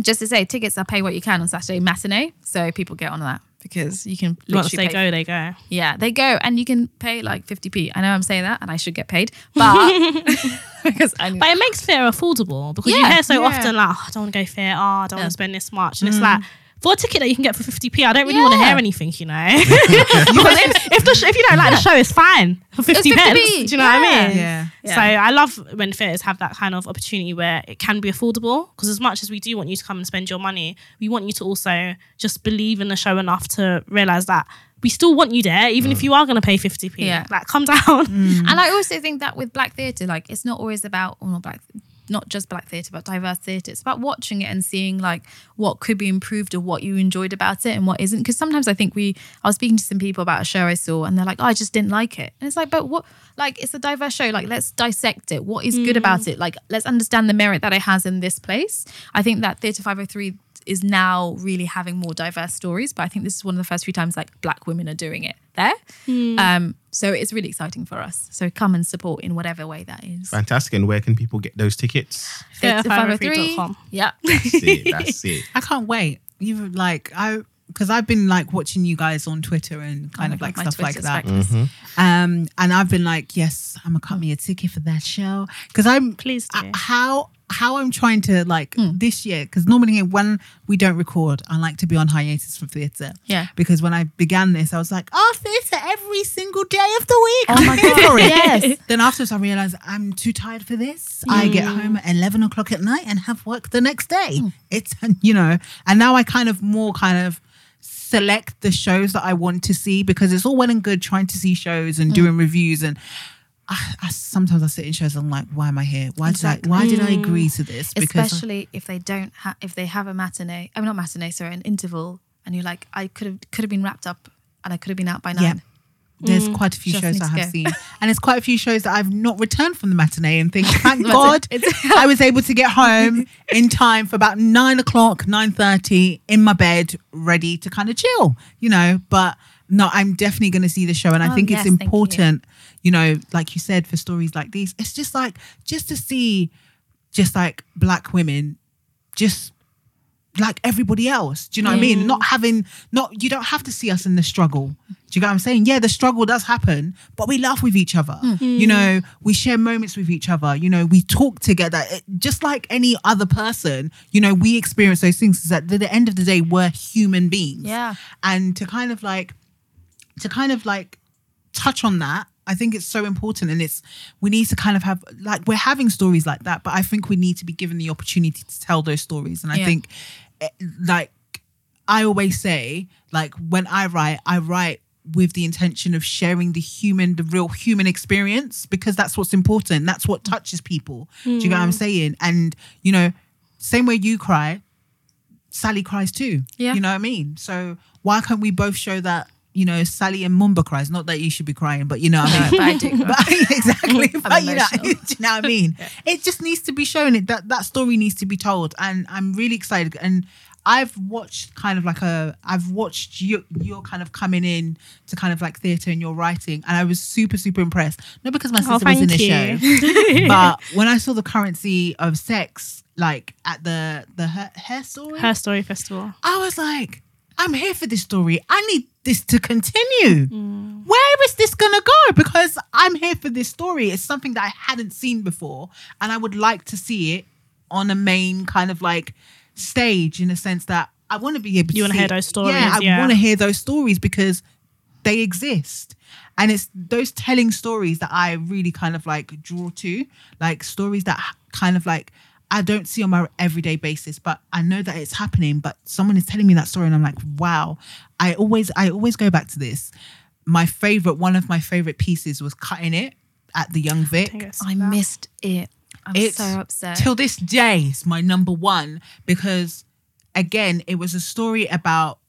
just to say, tickets are pay what you can on Saturday matinee, so people get on that because you can Once they go, they go. yeah, they go and you can pay like 50p. I know I'm saying that and I should get paid, but because I But it makes theatre affordable because you hear so yeah. often like, oh, I don't want to go theatre, oh, I don't Yeah. want to spend this much. And it's mm. like, for a ticket that you can get for 50p, I don't really want to Yeah. hear anything, you know? because if, if, the sh- if you don't like the show, it's fine for 50 It's pence. 50p, Do you know what I mean? Yeah. So I love when theatres have that kind of opportunity where it can be affordable because as much as we do want you to come and spend your money, we want you to also just believe in the show enough to realise that we still want you there, even if mm. you are going to pay 50p. Yeah. Like, come down. Mm. and I also think that with black theatre, like it's not always about or not black not just black theatre, but diverse theatre. It's about watching it and seeing like what could be improved or what you enjoyed about it and what isn't. Because sometimes I think we, I was speaking to some people about a show I saw and they're like, oh, I just didn't like it. And it's like, but what, like, it's a diverse show. Like, let's dissect it. What is good about it? Like, let's understand the merit that it has in this place. I think that Theatre 503 is now really having more diverse stories, but I think this is one of the first few times like black women are doing it there. Um, so it's really exciting for us. So come and support in whatever way that is. Fantastic. And where can people get those tickets? Theatre Theatre503.com. Yeah. That's it. That's it. I can't wait. You've like I because I've been like watching you guys on Twitter and kind Oh of like my stuff like Twitter's that. reckless. Um, and I've been like, yes, I'm gonna cut me a ticket for that show because I'm Please do. uh, how how I'm trying to like Hmm. this year because normally when we don't record, I like to be on hiatus from theatre. Yeah. Because when I began this, I was like, oh, theatre every single day of the week. Oh my God, yes. Then afterwards, I realized I'm too tired for this. I get Mm. home at 11 o'clock at night and have work the next day. It's, you know, and now I kind of more kind of select the shows that I want to see because it's all well and good trying to see shows Mm. and doing reviews. And I, I sometimes I sit in shows and I'm like, why am I here? Why did I, why did I agree to this? Especially if they don't have, if they have a matinee, I'm not matinee, sorry, an interval, and you're like, I could have could have been wrapped up, and I could have been out by nine. Yeah. There's mm. quite a few shows I have go. seen, and there's quite a few shows that I've not returned from the matinee. And think, thank God, I was able to get home in time for about nine o'clock, nine thirty, in my bed, ready to kind of chill, you know. But no, I'm definitely going to see the show, and I Oh, think yes, it's thank you. important, you know, like you said, for stories like these. It's just like just to see, just like black women, just like everybody else. Do you know what I mean? Mm. Not having, not, you don't have to see us in the struggle. Do you get what I'm saying? Yeah, the struggle does happen, but we laugh with each other. Mm. You mm. know, we share moments with each other. You know, we talk together. It- just like any other person, you know, we experience those things. Is that at the end of the day, we're human beings. Yeah. And to kind of like, to kind of like touch on that i think it's so important and it's we need to kind of have like we're having stories like that but i think we need to be given the opportunity to tell those stories and i Yeah. think eh, like i always say like when i write i write with the intention of sharing the human the real human experience because that's what's important that's what touches people do you get what i'm saying and you know same way you cry Sally cries too. Yeah. You know what I mean? So why can't we both show that, you know, Sally and Mumba cries? Not that you should be crying, but you know what I mean? but I do. But exactly. but you know, do you know what I mean? It just needs to be shown. It that that story needs to be told, and I'm really excited. And I've watched kind of like a, I've watched you, you're kind of coming in to kind of like theatre and your writing, and I was super super impressed. Not because my oh, sister was in the show, but when I saw the currency of sex, like at the the hair, hair story, Her Story Festival. I was like, I'm here for this story. I need this to continue. Mm. Where is this gonna go? Because I'm here for this story. It's something that I hadn't seen before, and I would like to see it on a main kind of like stage in a sense that I want to be able to You wanna hear those stories, Yeah, I yeah. want to hear those stories because they exist. And it's those telling stories that I really kind of like draw to, like stories that kind of like I don't see on my everyday basis, but I know that it's happening. But someone is telling me that story, and I'm like, wow. I always, I always go back to this. My favorite, one of my favorite pieces was cutting it at the Young Vic. I missed it. I'm It's so upset. Till this day, it's my number one because, again, it was a story about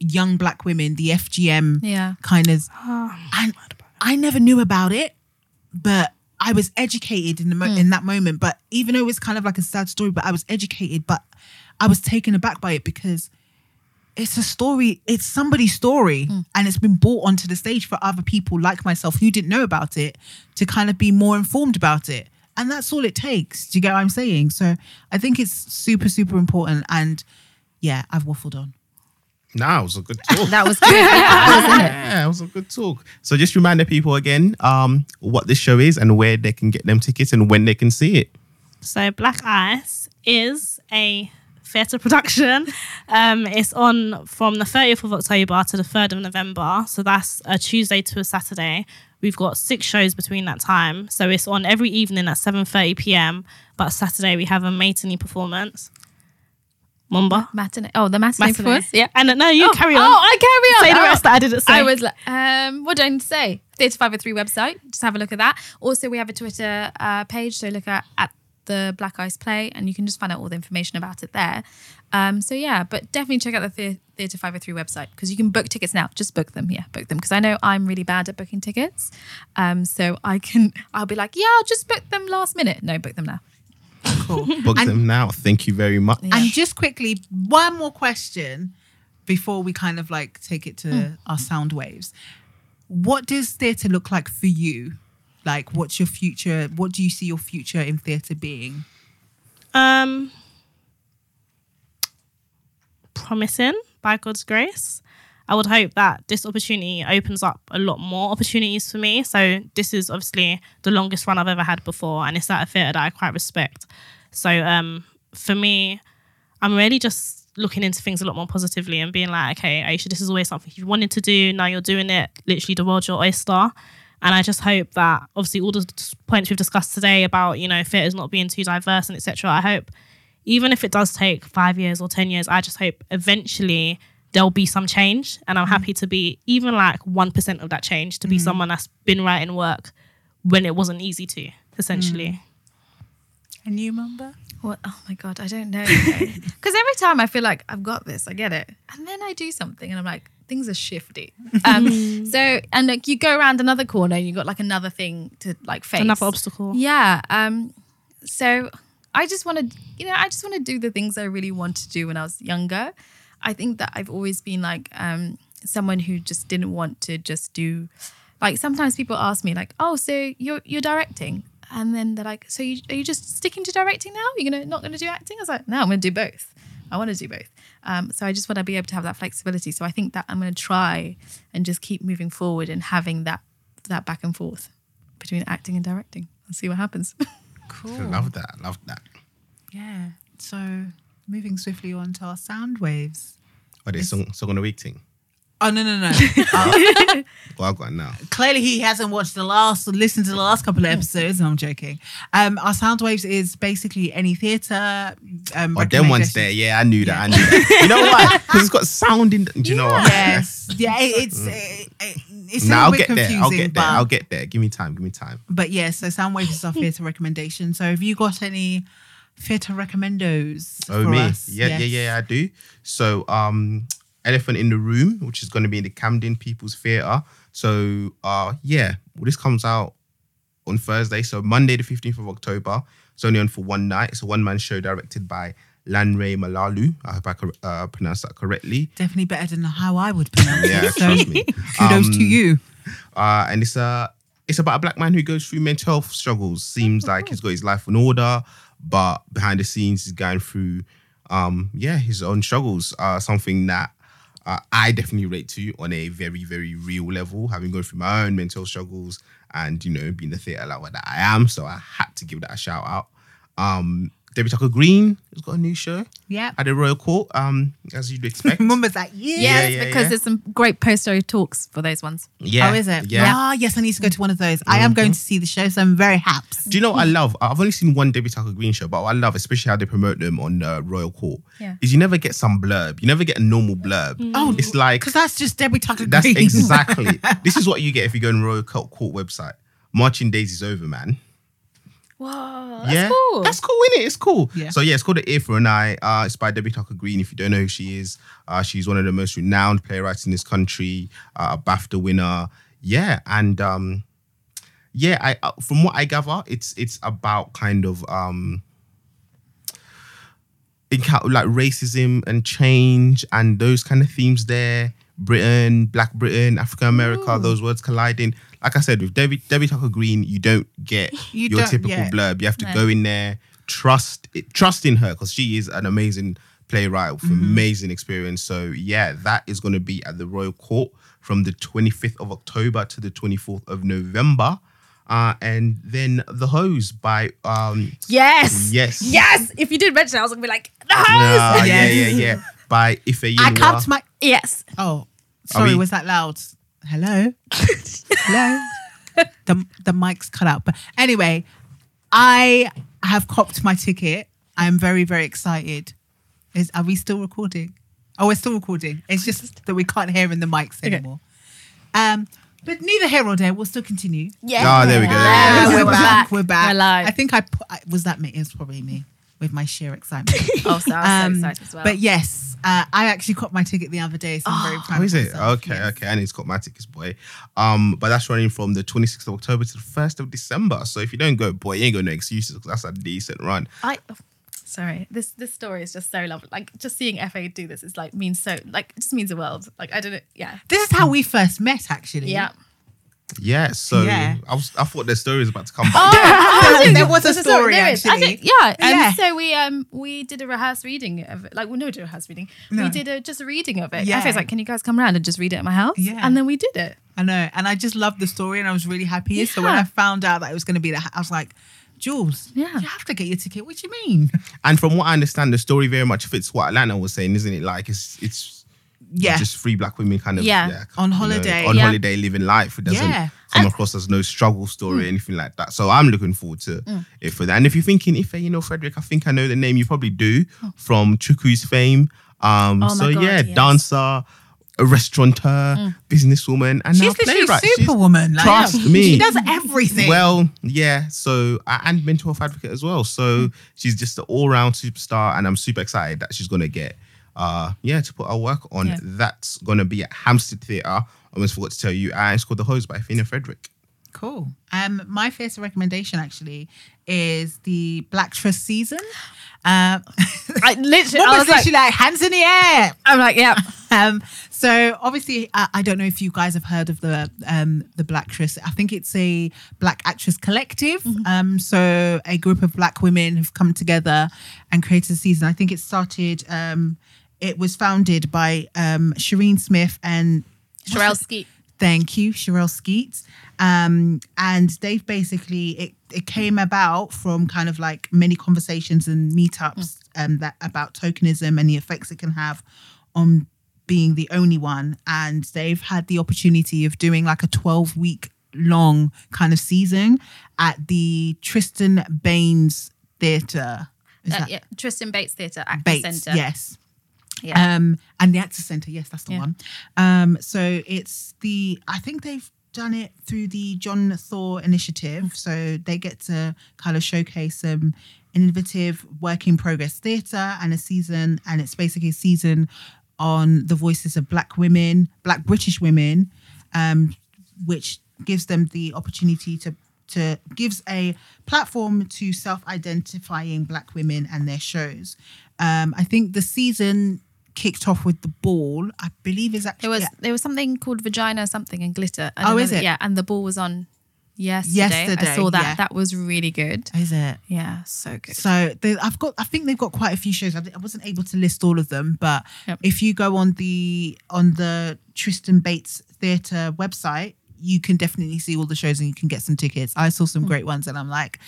young black women, the FGM Yeah. kind of, and I never knew about it, but I was educated in the mo- hmm. in that moment. But even though it's kind of like a sad story, but I was educated, but I was taken aback by it because it's a story, it's somebody's story, hmm. and it's been brought onto the stage for other people like myself who didn't know about it to kind of be more informed about it. And that's all it takes. Do you get what I'm saying? So I think it's super, super important. And yeah, I've waffled on. Nah, it was a good talk. that was good. Yeah, wasn't it? yeah, it was a good talk. So just remind the people again um, what this show is and where they can get them tickets and when they can see it. So Black Ice is a theatre production. Um, it's on from the 30th of October to the 3rd of November. So that's a Tuesday to a Saturday. We've got six shows between that time. So it's on every evening at 7.30 p.m. But Saturday we have a matinee performance. Mumba. Matinee. Oh, the matinee, Matinee. performance. Yeah. And uh, no, you oh, carry on. Oh, I carry on. Say the Oh. rest that I didn't say. I was like, um, what do I need to say? Theatre 503 website. Just have a look at that. Also, we have a Twitter uh, page. So look at, at the Black Ice Play and you can just find out all the information about it there. Um, so yeah, but definitely check out the Thea- Theatre 503 website because you can book tickets now. Just book them. Yeah, book them. Because I know I'm really bad at booking tickets. Um, so I can, I'll be like, yeah, I'll just book them last minute. No, book them now. Cool. Book And- them now. Thank you very much. And just quickly, one more question before we kind of like take it to our sound waves. What does theatre look like for you? Like, what's your future? What do you see your future in theatre being? Um, promising by God's grace. I would hope that this opportunity opens up a lot more opportunities for me. So this is obviously the longest run I've ever had before, and it's at a theatre that I quite respect. So um, for me, I'm really just looking into things a lot more positively and being like, okay, Aisha, this is always something you wanted to do. Now you're doing it. Literally, the world's your oyster. And I just hope that obviously all the points we've discussed today about you know theatres not being too diverse and etc. I hope even if it does take five years or ten years, I just hope eventually there'll be some change, and I'm mm. happy to be even like one percent of that change to be mm. someone that's been writing work when it wasn't easy to essentially. Mm. And you, Mumba? What? Oh my god, I don't know. Because every time I feel like I've got this, I get it, and then I do something, and I'm like, things are shifty. Um, so, and like you go around another corner, and you've got like another thing to like face, Another obstacle. Yeah. Um. So I just want to, you know, I just want to do the things I really want to do when I was younger. I think that I've always been like um someone who just didn't want to just do like sometimes people ask me like, "Oh, so you're you're directing?" And then they're like, "So you, are you just sticking to directing now? You're gonna not gonna do acting?" I was like, "No, I'm gonna do both. I want to do both." Um, so I just want to be able to have that flexibility. So I think that I'm gonna try and just keep moving forward and having that that back and forth between acting and directing and see what happens. Cool. I love that. Love that. Yeah. So, moving swiftly on to our sound waves. Are they song, song on the week thing? Oh, no, no, no. Uh, Well, I've got it now. clearly he hasn't watched the last listened to the last couple of episodes no, i'm joking um our sound waves is basically any theater um Oh, them ones there. Yeah, I knew that. I knew that. You know why? Because it's got sound in. Do you know what? yes yeah it, it's it, it, it's a Now I'll bit get there. I'll get there. but, I'll get there. Give me time. Give me time. but yeah so sound waves is our theater recommendation so have you got any theater recommendos Oh for me, us? yeah, Yes. yeah, yeah, I do. So, um, Elephant in the Room, which is going to be in the Camden People's Theatre. So, uh, yeah, well, this comes out on Thursday, so Monday the fifteenth of October. It's only on for one night. It's a one man show directed by Lanray Malalu. I hope I uh, pronounced that correctly. definitely better than how i would pronounce Yeah, it so trust me. kudos Um, to you uh, and it's a it's about a black man who goes through mental health struggles. Seems like he's got his life in order, but behind the scenes he's going through, um, yeah, his own struggles. Uh, something that I definitely rate to on a very very real level, having gone through my own mental struggles and you know being the theatre lover that I am. So I had to give that a shout out. Um, Debbie Tucker Green has got a new show Yeah. at the Royal Court, um, as you'd expect. Mumba's like, yeah. Yeah, Yes, yeah, because yeah. there's some great poster talks for those ones. yeah. Oh, is it? Yeah. Mm-hmm. Ah, yes, I need to go to one of those. I am going to see the show, so I'm very happy. Do you know what I love? I've only seen one Debbie Tucker Green show, but what I love, especially how they promote them on uh, Royal Court, Yeah. is you never get some blurb. You never get a normal blurb. Oh, it's like Because that's just Debbie Tucker that's Green. exactly. this is what you get if you go on Royal Court Court website. Marching Days is over, man. Whoa, that's yeah, cool. that's cool, isn't it? It's cool. Yeah. So yeah, it's called The Ear for an Eye. Uh, it's by Debbie Tucker Green. If you don't know who she is, uh, she's one of the most renowned playwrights in this country, uh, a BAFTA winner. Yeah, and um, yeah, I uh, from what I gather, it's it's about kind of um, encounter like racism and change and those kind of themes there. Britain, Black Britain, Africa America, those words colliding. Like I said, with Debbie, Debbie Tucker Green, you don't get You your don't- typical yeah. blurb. You have to No. go in there, trust it, trust in her because she is an amazing playwright with Mm-hmm. amazing experience. So yeah, that is going to be at the Royal Court from the 25th of October to the 24th of November. Uh, and then the hose by um yes, Yes. yes. If you did mention, it, I was gonna be like, the hose. ah, yeah Yes. yeah yeah by Ife I capped my. Yes. Oh, sorry, we- was that loud? Hello? Hello? the, the mic's cut out. But anyway, I have copped my ticket. I'm very, very excited. Is Are we still recording? Oh, we're still recording. It's just that we can't hear in the mics anymore. Um, but neither here nor there. We'll still continue. Yeah. Ah, there we go, there we go. we're we're back. back. We're back. We're live. I think I put. I, was that me? It was probably me with my sheer excitement. Oh, so I Um, so excited as well. But yes, uh, I actually caught my ticket the other day, so I'm very proud. Oh, is of it? myself. Okay, Yes. okay. And it's got my tickets, boy. Um, but that's running from the 26th of October to the 1st of December. So if you don't go, boy, you ain't got no excuses because that's a decent run. I. oh, Sorry, this this story is just so lovely. Like just seeing FA do this is like means so like it just means the world. Like I don't know. Yeah. This is how we first met, actually. Yeah. Yeah, so Yeah. I was I thought the story was about to come back. Oh, there was a There's story there is. I actually. think, yeah. Um, Yeah. So we um we did a rehearsed reading of it. Like we no did a rehearsed reading. No. We did a just a reading of it. Yeah. Yeah. was like, can you guys come around and just read it at my house? Yeah. And then we did it. I know, and I just loved the story, and I was really happy. So when Yeah. I found out that it was going to be that, I was like, Jules, Yeah. you have to get your ticket. What do you mean? And from what I understand, the story very much fits what Atlanta was saying, isn't it? Like it's it's Yeah, just three black women kind of Yeah. On you know, holiday. on Yeah. holiday living life. It doesn't Yeah. come across as no struggle story or anything like that. So I'm looking forward to Mm. it for that. And if you're thinking, if you know Frederick, I think I know the name. You probably do from Chuku's fame. Um, Oh so God, yeah, yes. Mm. dancer, a restaurateur, businesswoman, and she's now playwright. Superwoman. Like, trust yeah. me. she does everything. well, yeah. So and mental health advocate as well. So Hmm. she's just an all round superstar, and I'm super excited that she's gonna get, uh, yeah, to put our work on. Yeah. That's gonna be at Hampstead Theatre. I almost forgot to tell you, and it's called The Hose by Athena Frederick. Cool. Um, my first recommendation actually is the Black Trust season. Um, I literally, I was was like, literally like, hands in the air. I'm like, yeah. Um, so obviously, I, I don't know if you guys have heard of the um, the Black Actress. I think it's a Black Actress Collective. Um, so a group of Black women have come together and created a season. I think it started. Um, it was founded by um, Shireen Smith and Sherelle Skeet. Thank you, Sherelle Skeet. Um, and they've basically it, it came about from kind of like many conversations and meetups um, that about tokenism and the effects it can have on being the only one. And they've had the opportunity of doing like a 12 week long kind of season at the Tristan Bates Theatre. Is Uh, that yeah, Tristan Bates Theatre, Actor Bates? Centre. Yes Yeah. um, and the Actors Centre. Yes, that's the Yeah. one. Um, so it's the I think they've done it through the John Thaw initiative. So they get to kind of showcase some innovative work in progress theatre and a season, and it's basically a season on the voices of Black women, Black British women, um, which gives them the opportunity to to gives a platform to self-identifying black women and their shows. Um, I think the season kicked off with the ball. I believe is actually There was there was something called Vagina something and Glitter. I Oh, is it? Yeah, and the ball was on yesterday. Yesterday, I saw that. yeah. That was really good. is it. Yeah, so good. So they, I've got, I think they've got quite a few shows. I, I wasn't able to list all of them, but Yep. if you go on the on the Tristan Bates Theatre website, you can definitely see all the shows and you can get some tickets. I saw some great ones, and I'm like,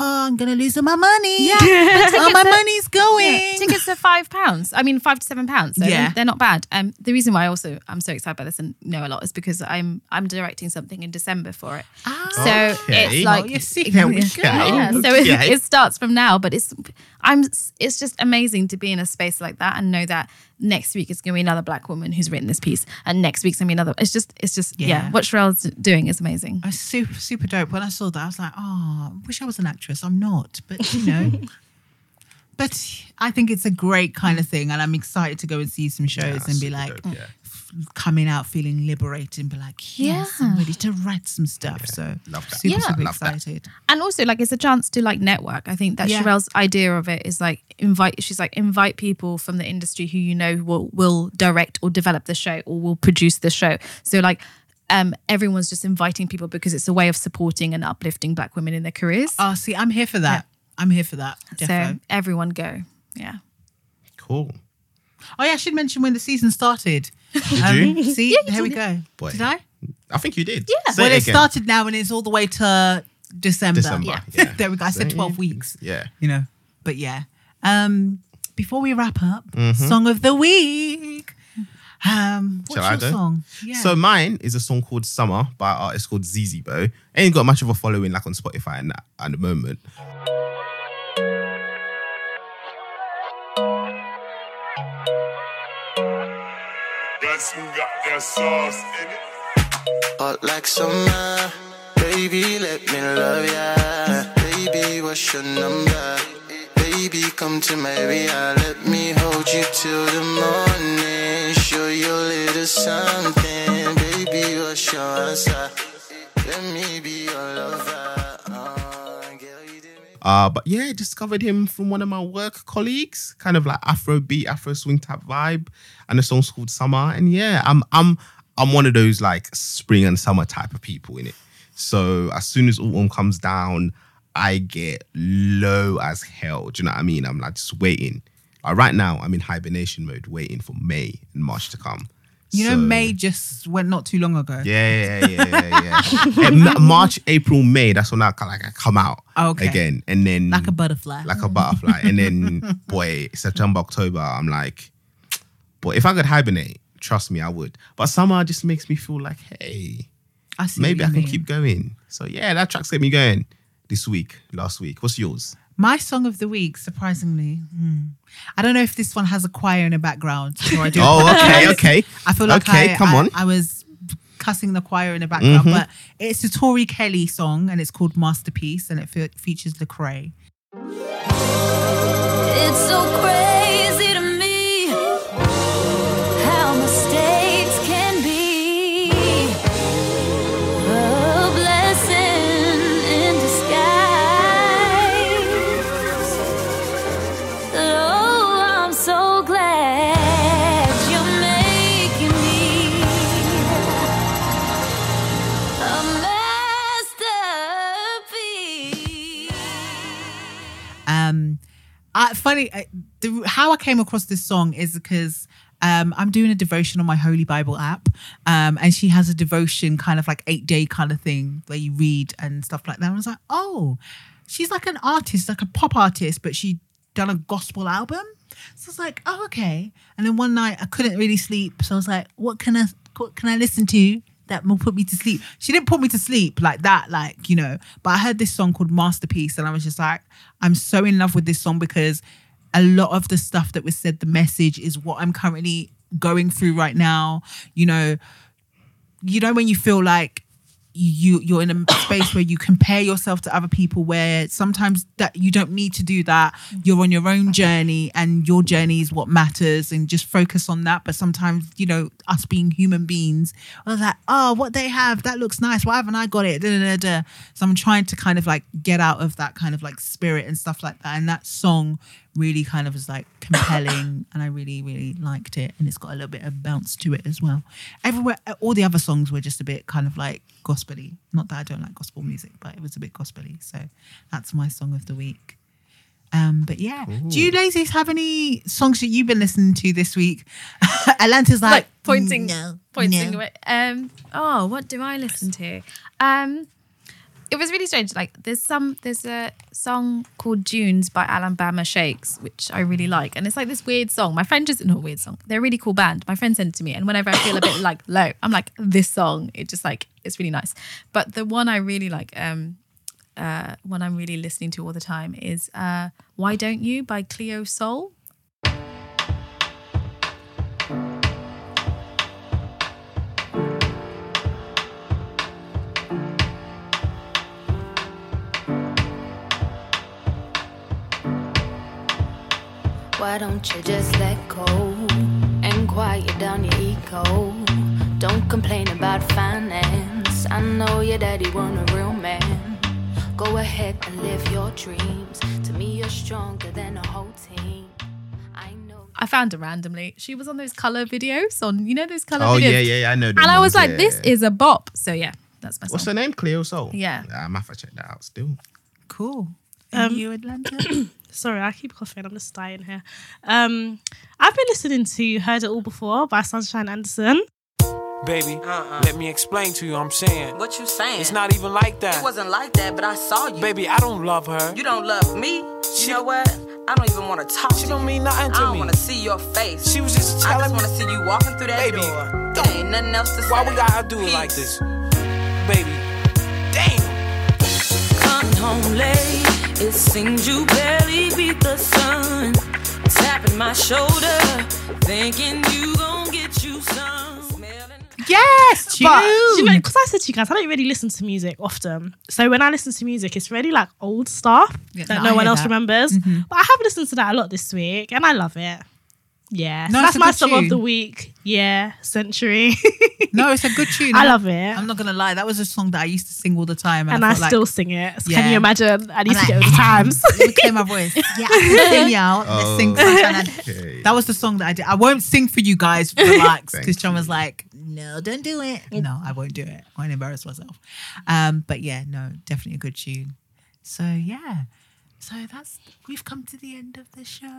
oh, I'm gonna lose all my money. Yeah, all my are- money's going. Yeah, tickets are five pounds. I mean, five to seven pounds. So Yeah. they're, not bad. Um, the reason why I also I'm so excited by this and know a lot is because I'm I'm directing something in December for it. Ah. So Okay. it's like Oh, you see, go. Yeah, so it, it starts from now, but it's I'm it's just amazing to be in a space like that and know that next week it's going to be another black woman who's written this piece, and next week's going to be another. It's just it's just yeah, Yeah. what Sherelle's doing is amazing. I was super, super dope. When I saw that, I was like, oh, I wish I was an actress. I'm not, but you know. but I think it's a great kind of thing. And I'm excited to go and see some shows Yeah, and be like, dope, yeah. Coming out feeling liberated and be like, yes, I'm ready to write some stuff. So Love that. super, Yeah. super Love that. excited. and also like it's a chance to like network. I think that Yeah. Sherelle's idea of it is like invite. She's like invite people from the industry who you know will will direct or develop the show or will produce the show. So like. Um, everyone's just inviting people because it's a way of supporting and uplifting Black women in their careers. Oh, see, I'm here for that. I'm here for that. so everyone go, yeah. Cool. Oh, yeah, I should mention when the season started. Did Um, you? See, here we go. Boy. Did I? I think you did. Yeah. Say well, it it started now and it's all the way to December. December. Yeah. Yeah. there we go. I said 12 weeks. Yeah. you know. But yeah. Um, before we wrap up, Mm-hmm. song of the week. Um, what's Shall I your go? song? Yeah. So mine is a song called Summer by an artist called ZZ Bo. Ain't got much of a following like on Spotify and that at the moment. Got some got that sauce in it. Hot like summer, baby, let me love ya. Baby, what's your number? Baby, come to my area, let me hold you till the morning. Show you a little something, baby, what's your answer? Let me be your lover. Uh, but yeah, discovered him from one of my work colleagues, kind of like Afro beat, Afro swing type vibe, and the song's called Summer. And yeah, I'm I'm I'm one of those like spring and summer type of people in it. So as soon as autumn comes down, I get low as hell. Do you know what I mean? I'm like just waiting. Like right now, I'm in hibernation mode, waiting for May and March to come. You know, So- May just went not too long ago. yeah, yeah, yeah, yeah, yeah. Eh, Ma- March, April, May. That's when I kind like I come out Okay. again, and then Like a butterfly. like a butterfly. and then, boy, September, October, I'm like, boy, if I could hibernate, trust me, I would. But summer just makes me feel like, hey, I see maybe what I can mean. keep going. So yeah, that track's get me going this week, last week. What's yours? My song of the week, surprisingly, hmm. I don't know if this one has a choir in the background. So I do. Oh, okay, okay. I feel like Okay, I, come I- on. I was cussing the choir in the background, Mhm. but it's a Tori Kelly song and it's called Masterpiece and it fe- features Lecrae. It's so crazy I, funny, uh, the, how I came across this song is because um, I'm doing a devotion on my Holy Bible app, um, and she has a devotion kind of like eight day kind of thing where you read and stuff like that. And I was like, oh, she's like an artist, like a pop artist, but she done a gospel album. So I was like, oh, okay. And then one night I couldn't really sleep, so I was like, what can I, what can I listen to? That will put me to sleep. She didn't put me to sleep like that, like, you know. But I heard this song called Masterpiece, and I was just like, I'm so in love with this song because a lot of the stuff that was said, the message is what I'm currently going through right now. You know, you know when you feel like you you're in a space where you compare yourself to other people where sometimes that you don't need to do that. You're on your own journey and your journey is what matters and just focus on that. But sometimes you know us being human beings was like oh what they have that looks nice. Why haven't I got it? Da, da, da. so I'm trying to kind of like get out of that kind of like spirit and stuff like that. And that song really kind of was like compelling and I really really liked it and it's got a little bit of bounce to it as well everywhere all the other songs were just a bit kind of like gospely not that I don't like gospel music but it was a bit gospely so that's my song of the week Um, but yeah, do you ladies have any songs that you've been listening to this week? Atlanta's like, like pointing no, pointing no. away. Um oh, what do I listen to? Um it was really strange. Like there's some there's a song called Dunes by Alabama Shakes, which I really like. And it's like this weird song. My friend just not a weird song. They're a really cool band. My friend sent it to me. And whenever I feel a bit like low, I'm like, this song, it just like it's really nice. But the one I really like, um uh one I'm really listening to all the time is uh Why Don't You by Cleo Sol. Why don't you just let go and quiet down your ego? Don't complain about finance. I know your daddy want a real man. Go ahead and live your dreams. To me, you're stronger than a whole team. I know. I found her randomly. She was on those color videos on, you know, those color Oh videos. yeah, yeah, yeah. I know. the And I was ones, like, this is a bop. So yeah, that's my song. What's her name? Cleo Sol. Yeah. I'm gonna have to check that out still. cool. And Um, you, Atlanta? Sorry, I keep coughing. I'm just dying here. Um, I've been listening to "Heard It All Before" by Sunshine Anderson. Baby, let me explain to you. I'm saying What you saying? it's not even like that. It wasn't like that, but I saw you. Baby, I don't love her. You don't love me. She- you know what? I don't even want to talk She to don't mean nothing to me. I don't me. want to see your face. She was just telling I telling just want to see you walking through that Baby, door. don't- There ain't nothing else to say. Why we gotta do it like this, baby? Damn. Come home late. It seems you barely beat the sun. Tapping my shoulder, thinking you gon' get you some. Smelling yes, June. But because I said to you guys, I don't really listen to music often. So when I listen to music, it's really like old stuff Yeah, that no, no I one else that. remembers. Mm-hmm. But I have listened to that a lot this week, and I love it. Yeah, No, so that's my good song tune. of the week. Yeah, Century. no, it's a good tune. I love it, I'm not gonna lie, that was a song that I used to sing all the time, and I, felt like- still sing it. So Yeah. Can you imagine? I need I'm to like, get with the times. Let clear my voice. Yeah, I can sing y'all. Let's sing Oh, Sunshine Anderson. Okay. That was the song that I did. I won't sing for you guys. Relax, because John was like, "No, don't do it." No, I won't do it. I won't embarrass myself. Um, but yeah, no, definitely a good tune. So yeah, so that's we've come to the end of the show.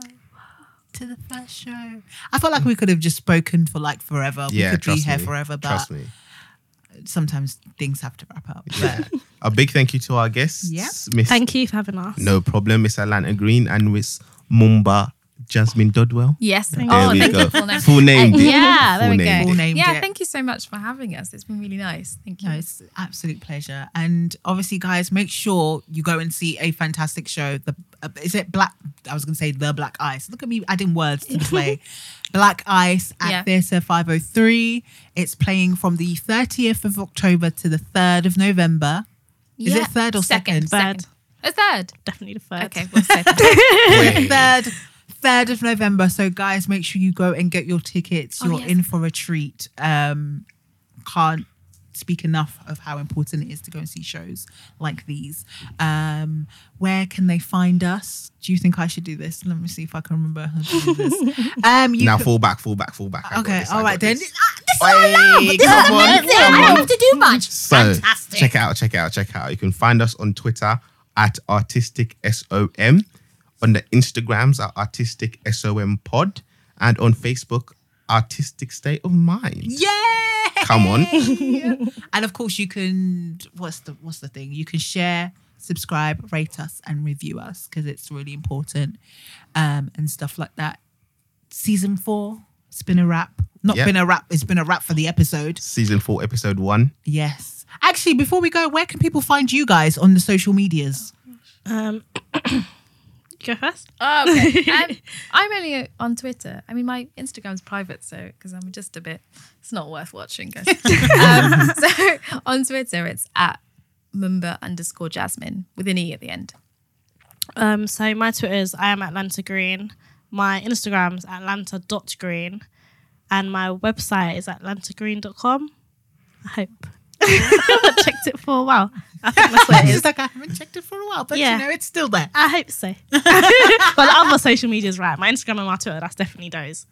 To the first show. I felt like we could have just spoken for like forever. yeah, we could be here me. forever, but Trust me. sometimes things have to wrap up. But A big thank you to our guests. Yeah. Miss Thank you for having us. No problem, Miss Atlanta Green and Miss Mumba Jasmine Dodwell. Yes. There oh, we thank go. you. Full name. Full named Uh, it. yeah, there we named go. Full named yeah, it. thank you so much for having us. It's been really nice. Thank you. No, it's an absolute pleasure. And obviously, guys, make sure you go and see a fantastic show. The is it Black? I was going to say the Black Ice. Look at me adding words to the play. Black Ice at Yeah. Theatre 503. It's playing from the 30th of October to the 3rd of November. Is it third or second? Second. Oh, third. Definitely the third. Okay, well, second. Wait. Third, third of November. So, guys, make sure you go and get your tickets. Oh, You're yes. in for a treat. Um, can't speak enough of how important it is to go and see shows like these. Um, where can they find us? Do you think I should do this? Let me see if I can remember how to do this. Um, you now can- fall back, fall back, fall back. I okay, all right I all got right then. this. Ah, this is what I love. This is come what on, I love. come I don't have to do much. So Fantastic. check it out, check it out, check it out. You can find us on Twitter at artistic som, on the Instagrams at artistic som pod, and on Facebook artistic state of mind. Yeah. Come on. and of course you can what's the what's the thing? You can share, subscribe, rate us and review us because it's really important. Um and stuff like that. Season 4, it's been a wrap. Not Yep. been a wrap, it's been a wrap for the episode. Season four, episode one. Yes. Actually, before we go, where can people find you guys on the social medias? Um, go first. Oh, okay. Um, I'm only uh, on Twitter. I mean, my Instagram's private, so because I'm just a bit, it's not worth watching, guys. um, so on Twitter, it's at Mumba underscore Jasmine with an E at the end. Um, so my Twitter is I am Atlanta Green. My Instagram is atlanta.green. And my website is atlantagreen.com. I hope. I haven't checked it for a while. I think that's what it It's is. like I haven't checked it for a while, but Yeah. you know, it's still there. I hope so. but the other social media is right. My Instagram and my Twitter, that's definitely those.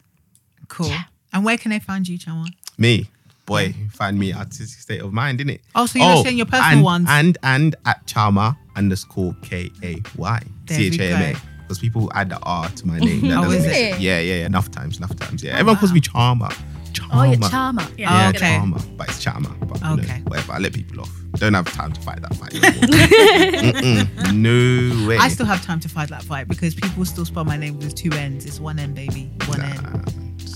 Cool. And where can they find you, Chama? Me, boy, find me artistic state of mind, innit? Oh, so you're oh, not saying your personal and, ones? And and at Chama underscore K A Y. There we H A M A. go. because people add the R to my name. That Oh, doesn't is make it? sense. Yeah, yeah, yeah. Enough times, enough times. Yeah. Oh, Everyone calls me Charmer. Charmer. Oh, you're charmer. Yeah, Yeah, Oh, I get it. okay. Charmer, but it's Charmer. But you know, Okay. whatever. I let people off. Don't have time to fight that fight. No way. I still have time to fight that fight because people still spell my name with two N's. It's one N, baby. One N.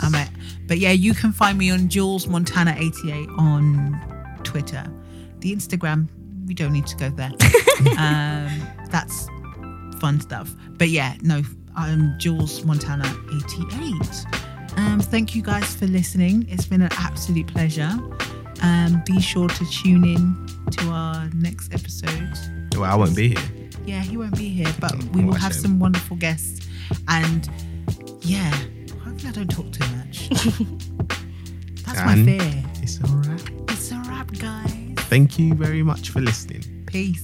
I'm at. But yeah, you can find me on Jules Montana 88 on Twitter. The Instagram, we don't need to go there. um, that's fun stuff. But yeah, no, I'm Jules Montana 88. Um, thank you guys for listening. It's been an absolute pleasure. Um, be sure to tune in to our next episode. well, I won't be here. Yeah, he won't be here, but Mm, we will have shame. some wonderful guests. And yeah, hopefully I don't talk too much. That's my And fear. It's all right. It's a wrap, guys. Thank you very much for listening. Peace.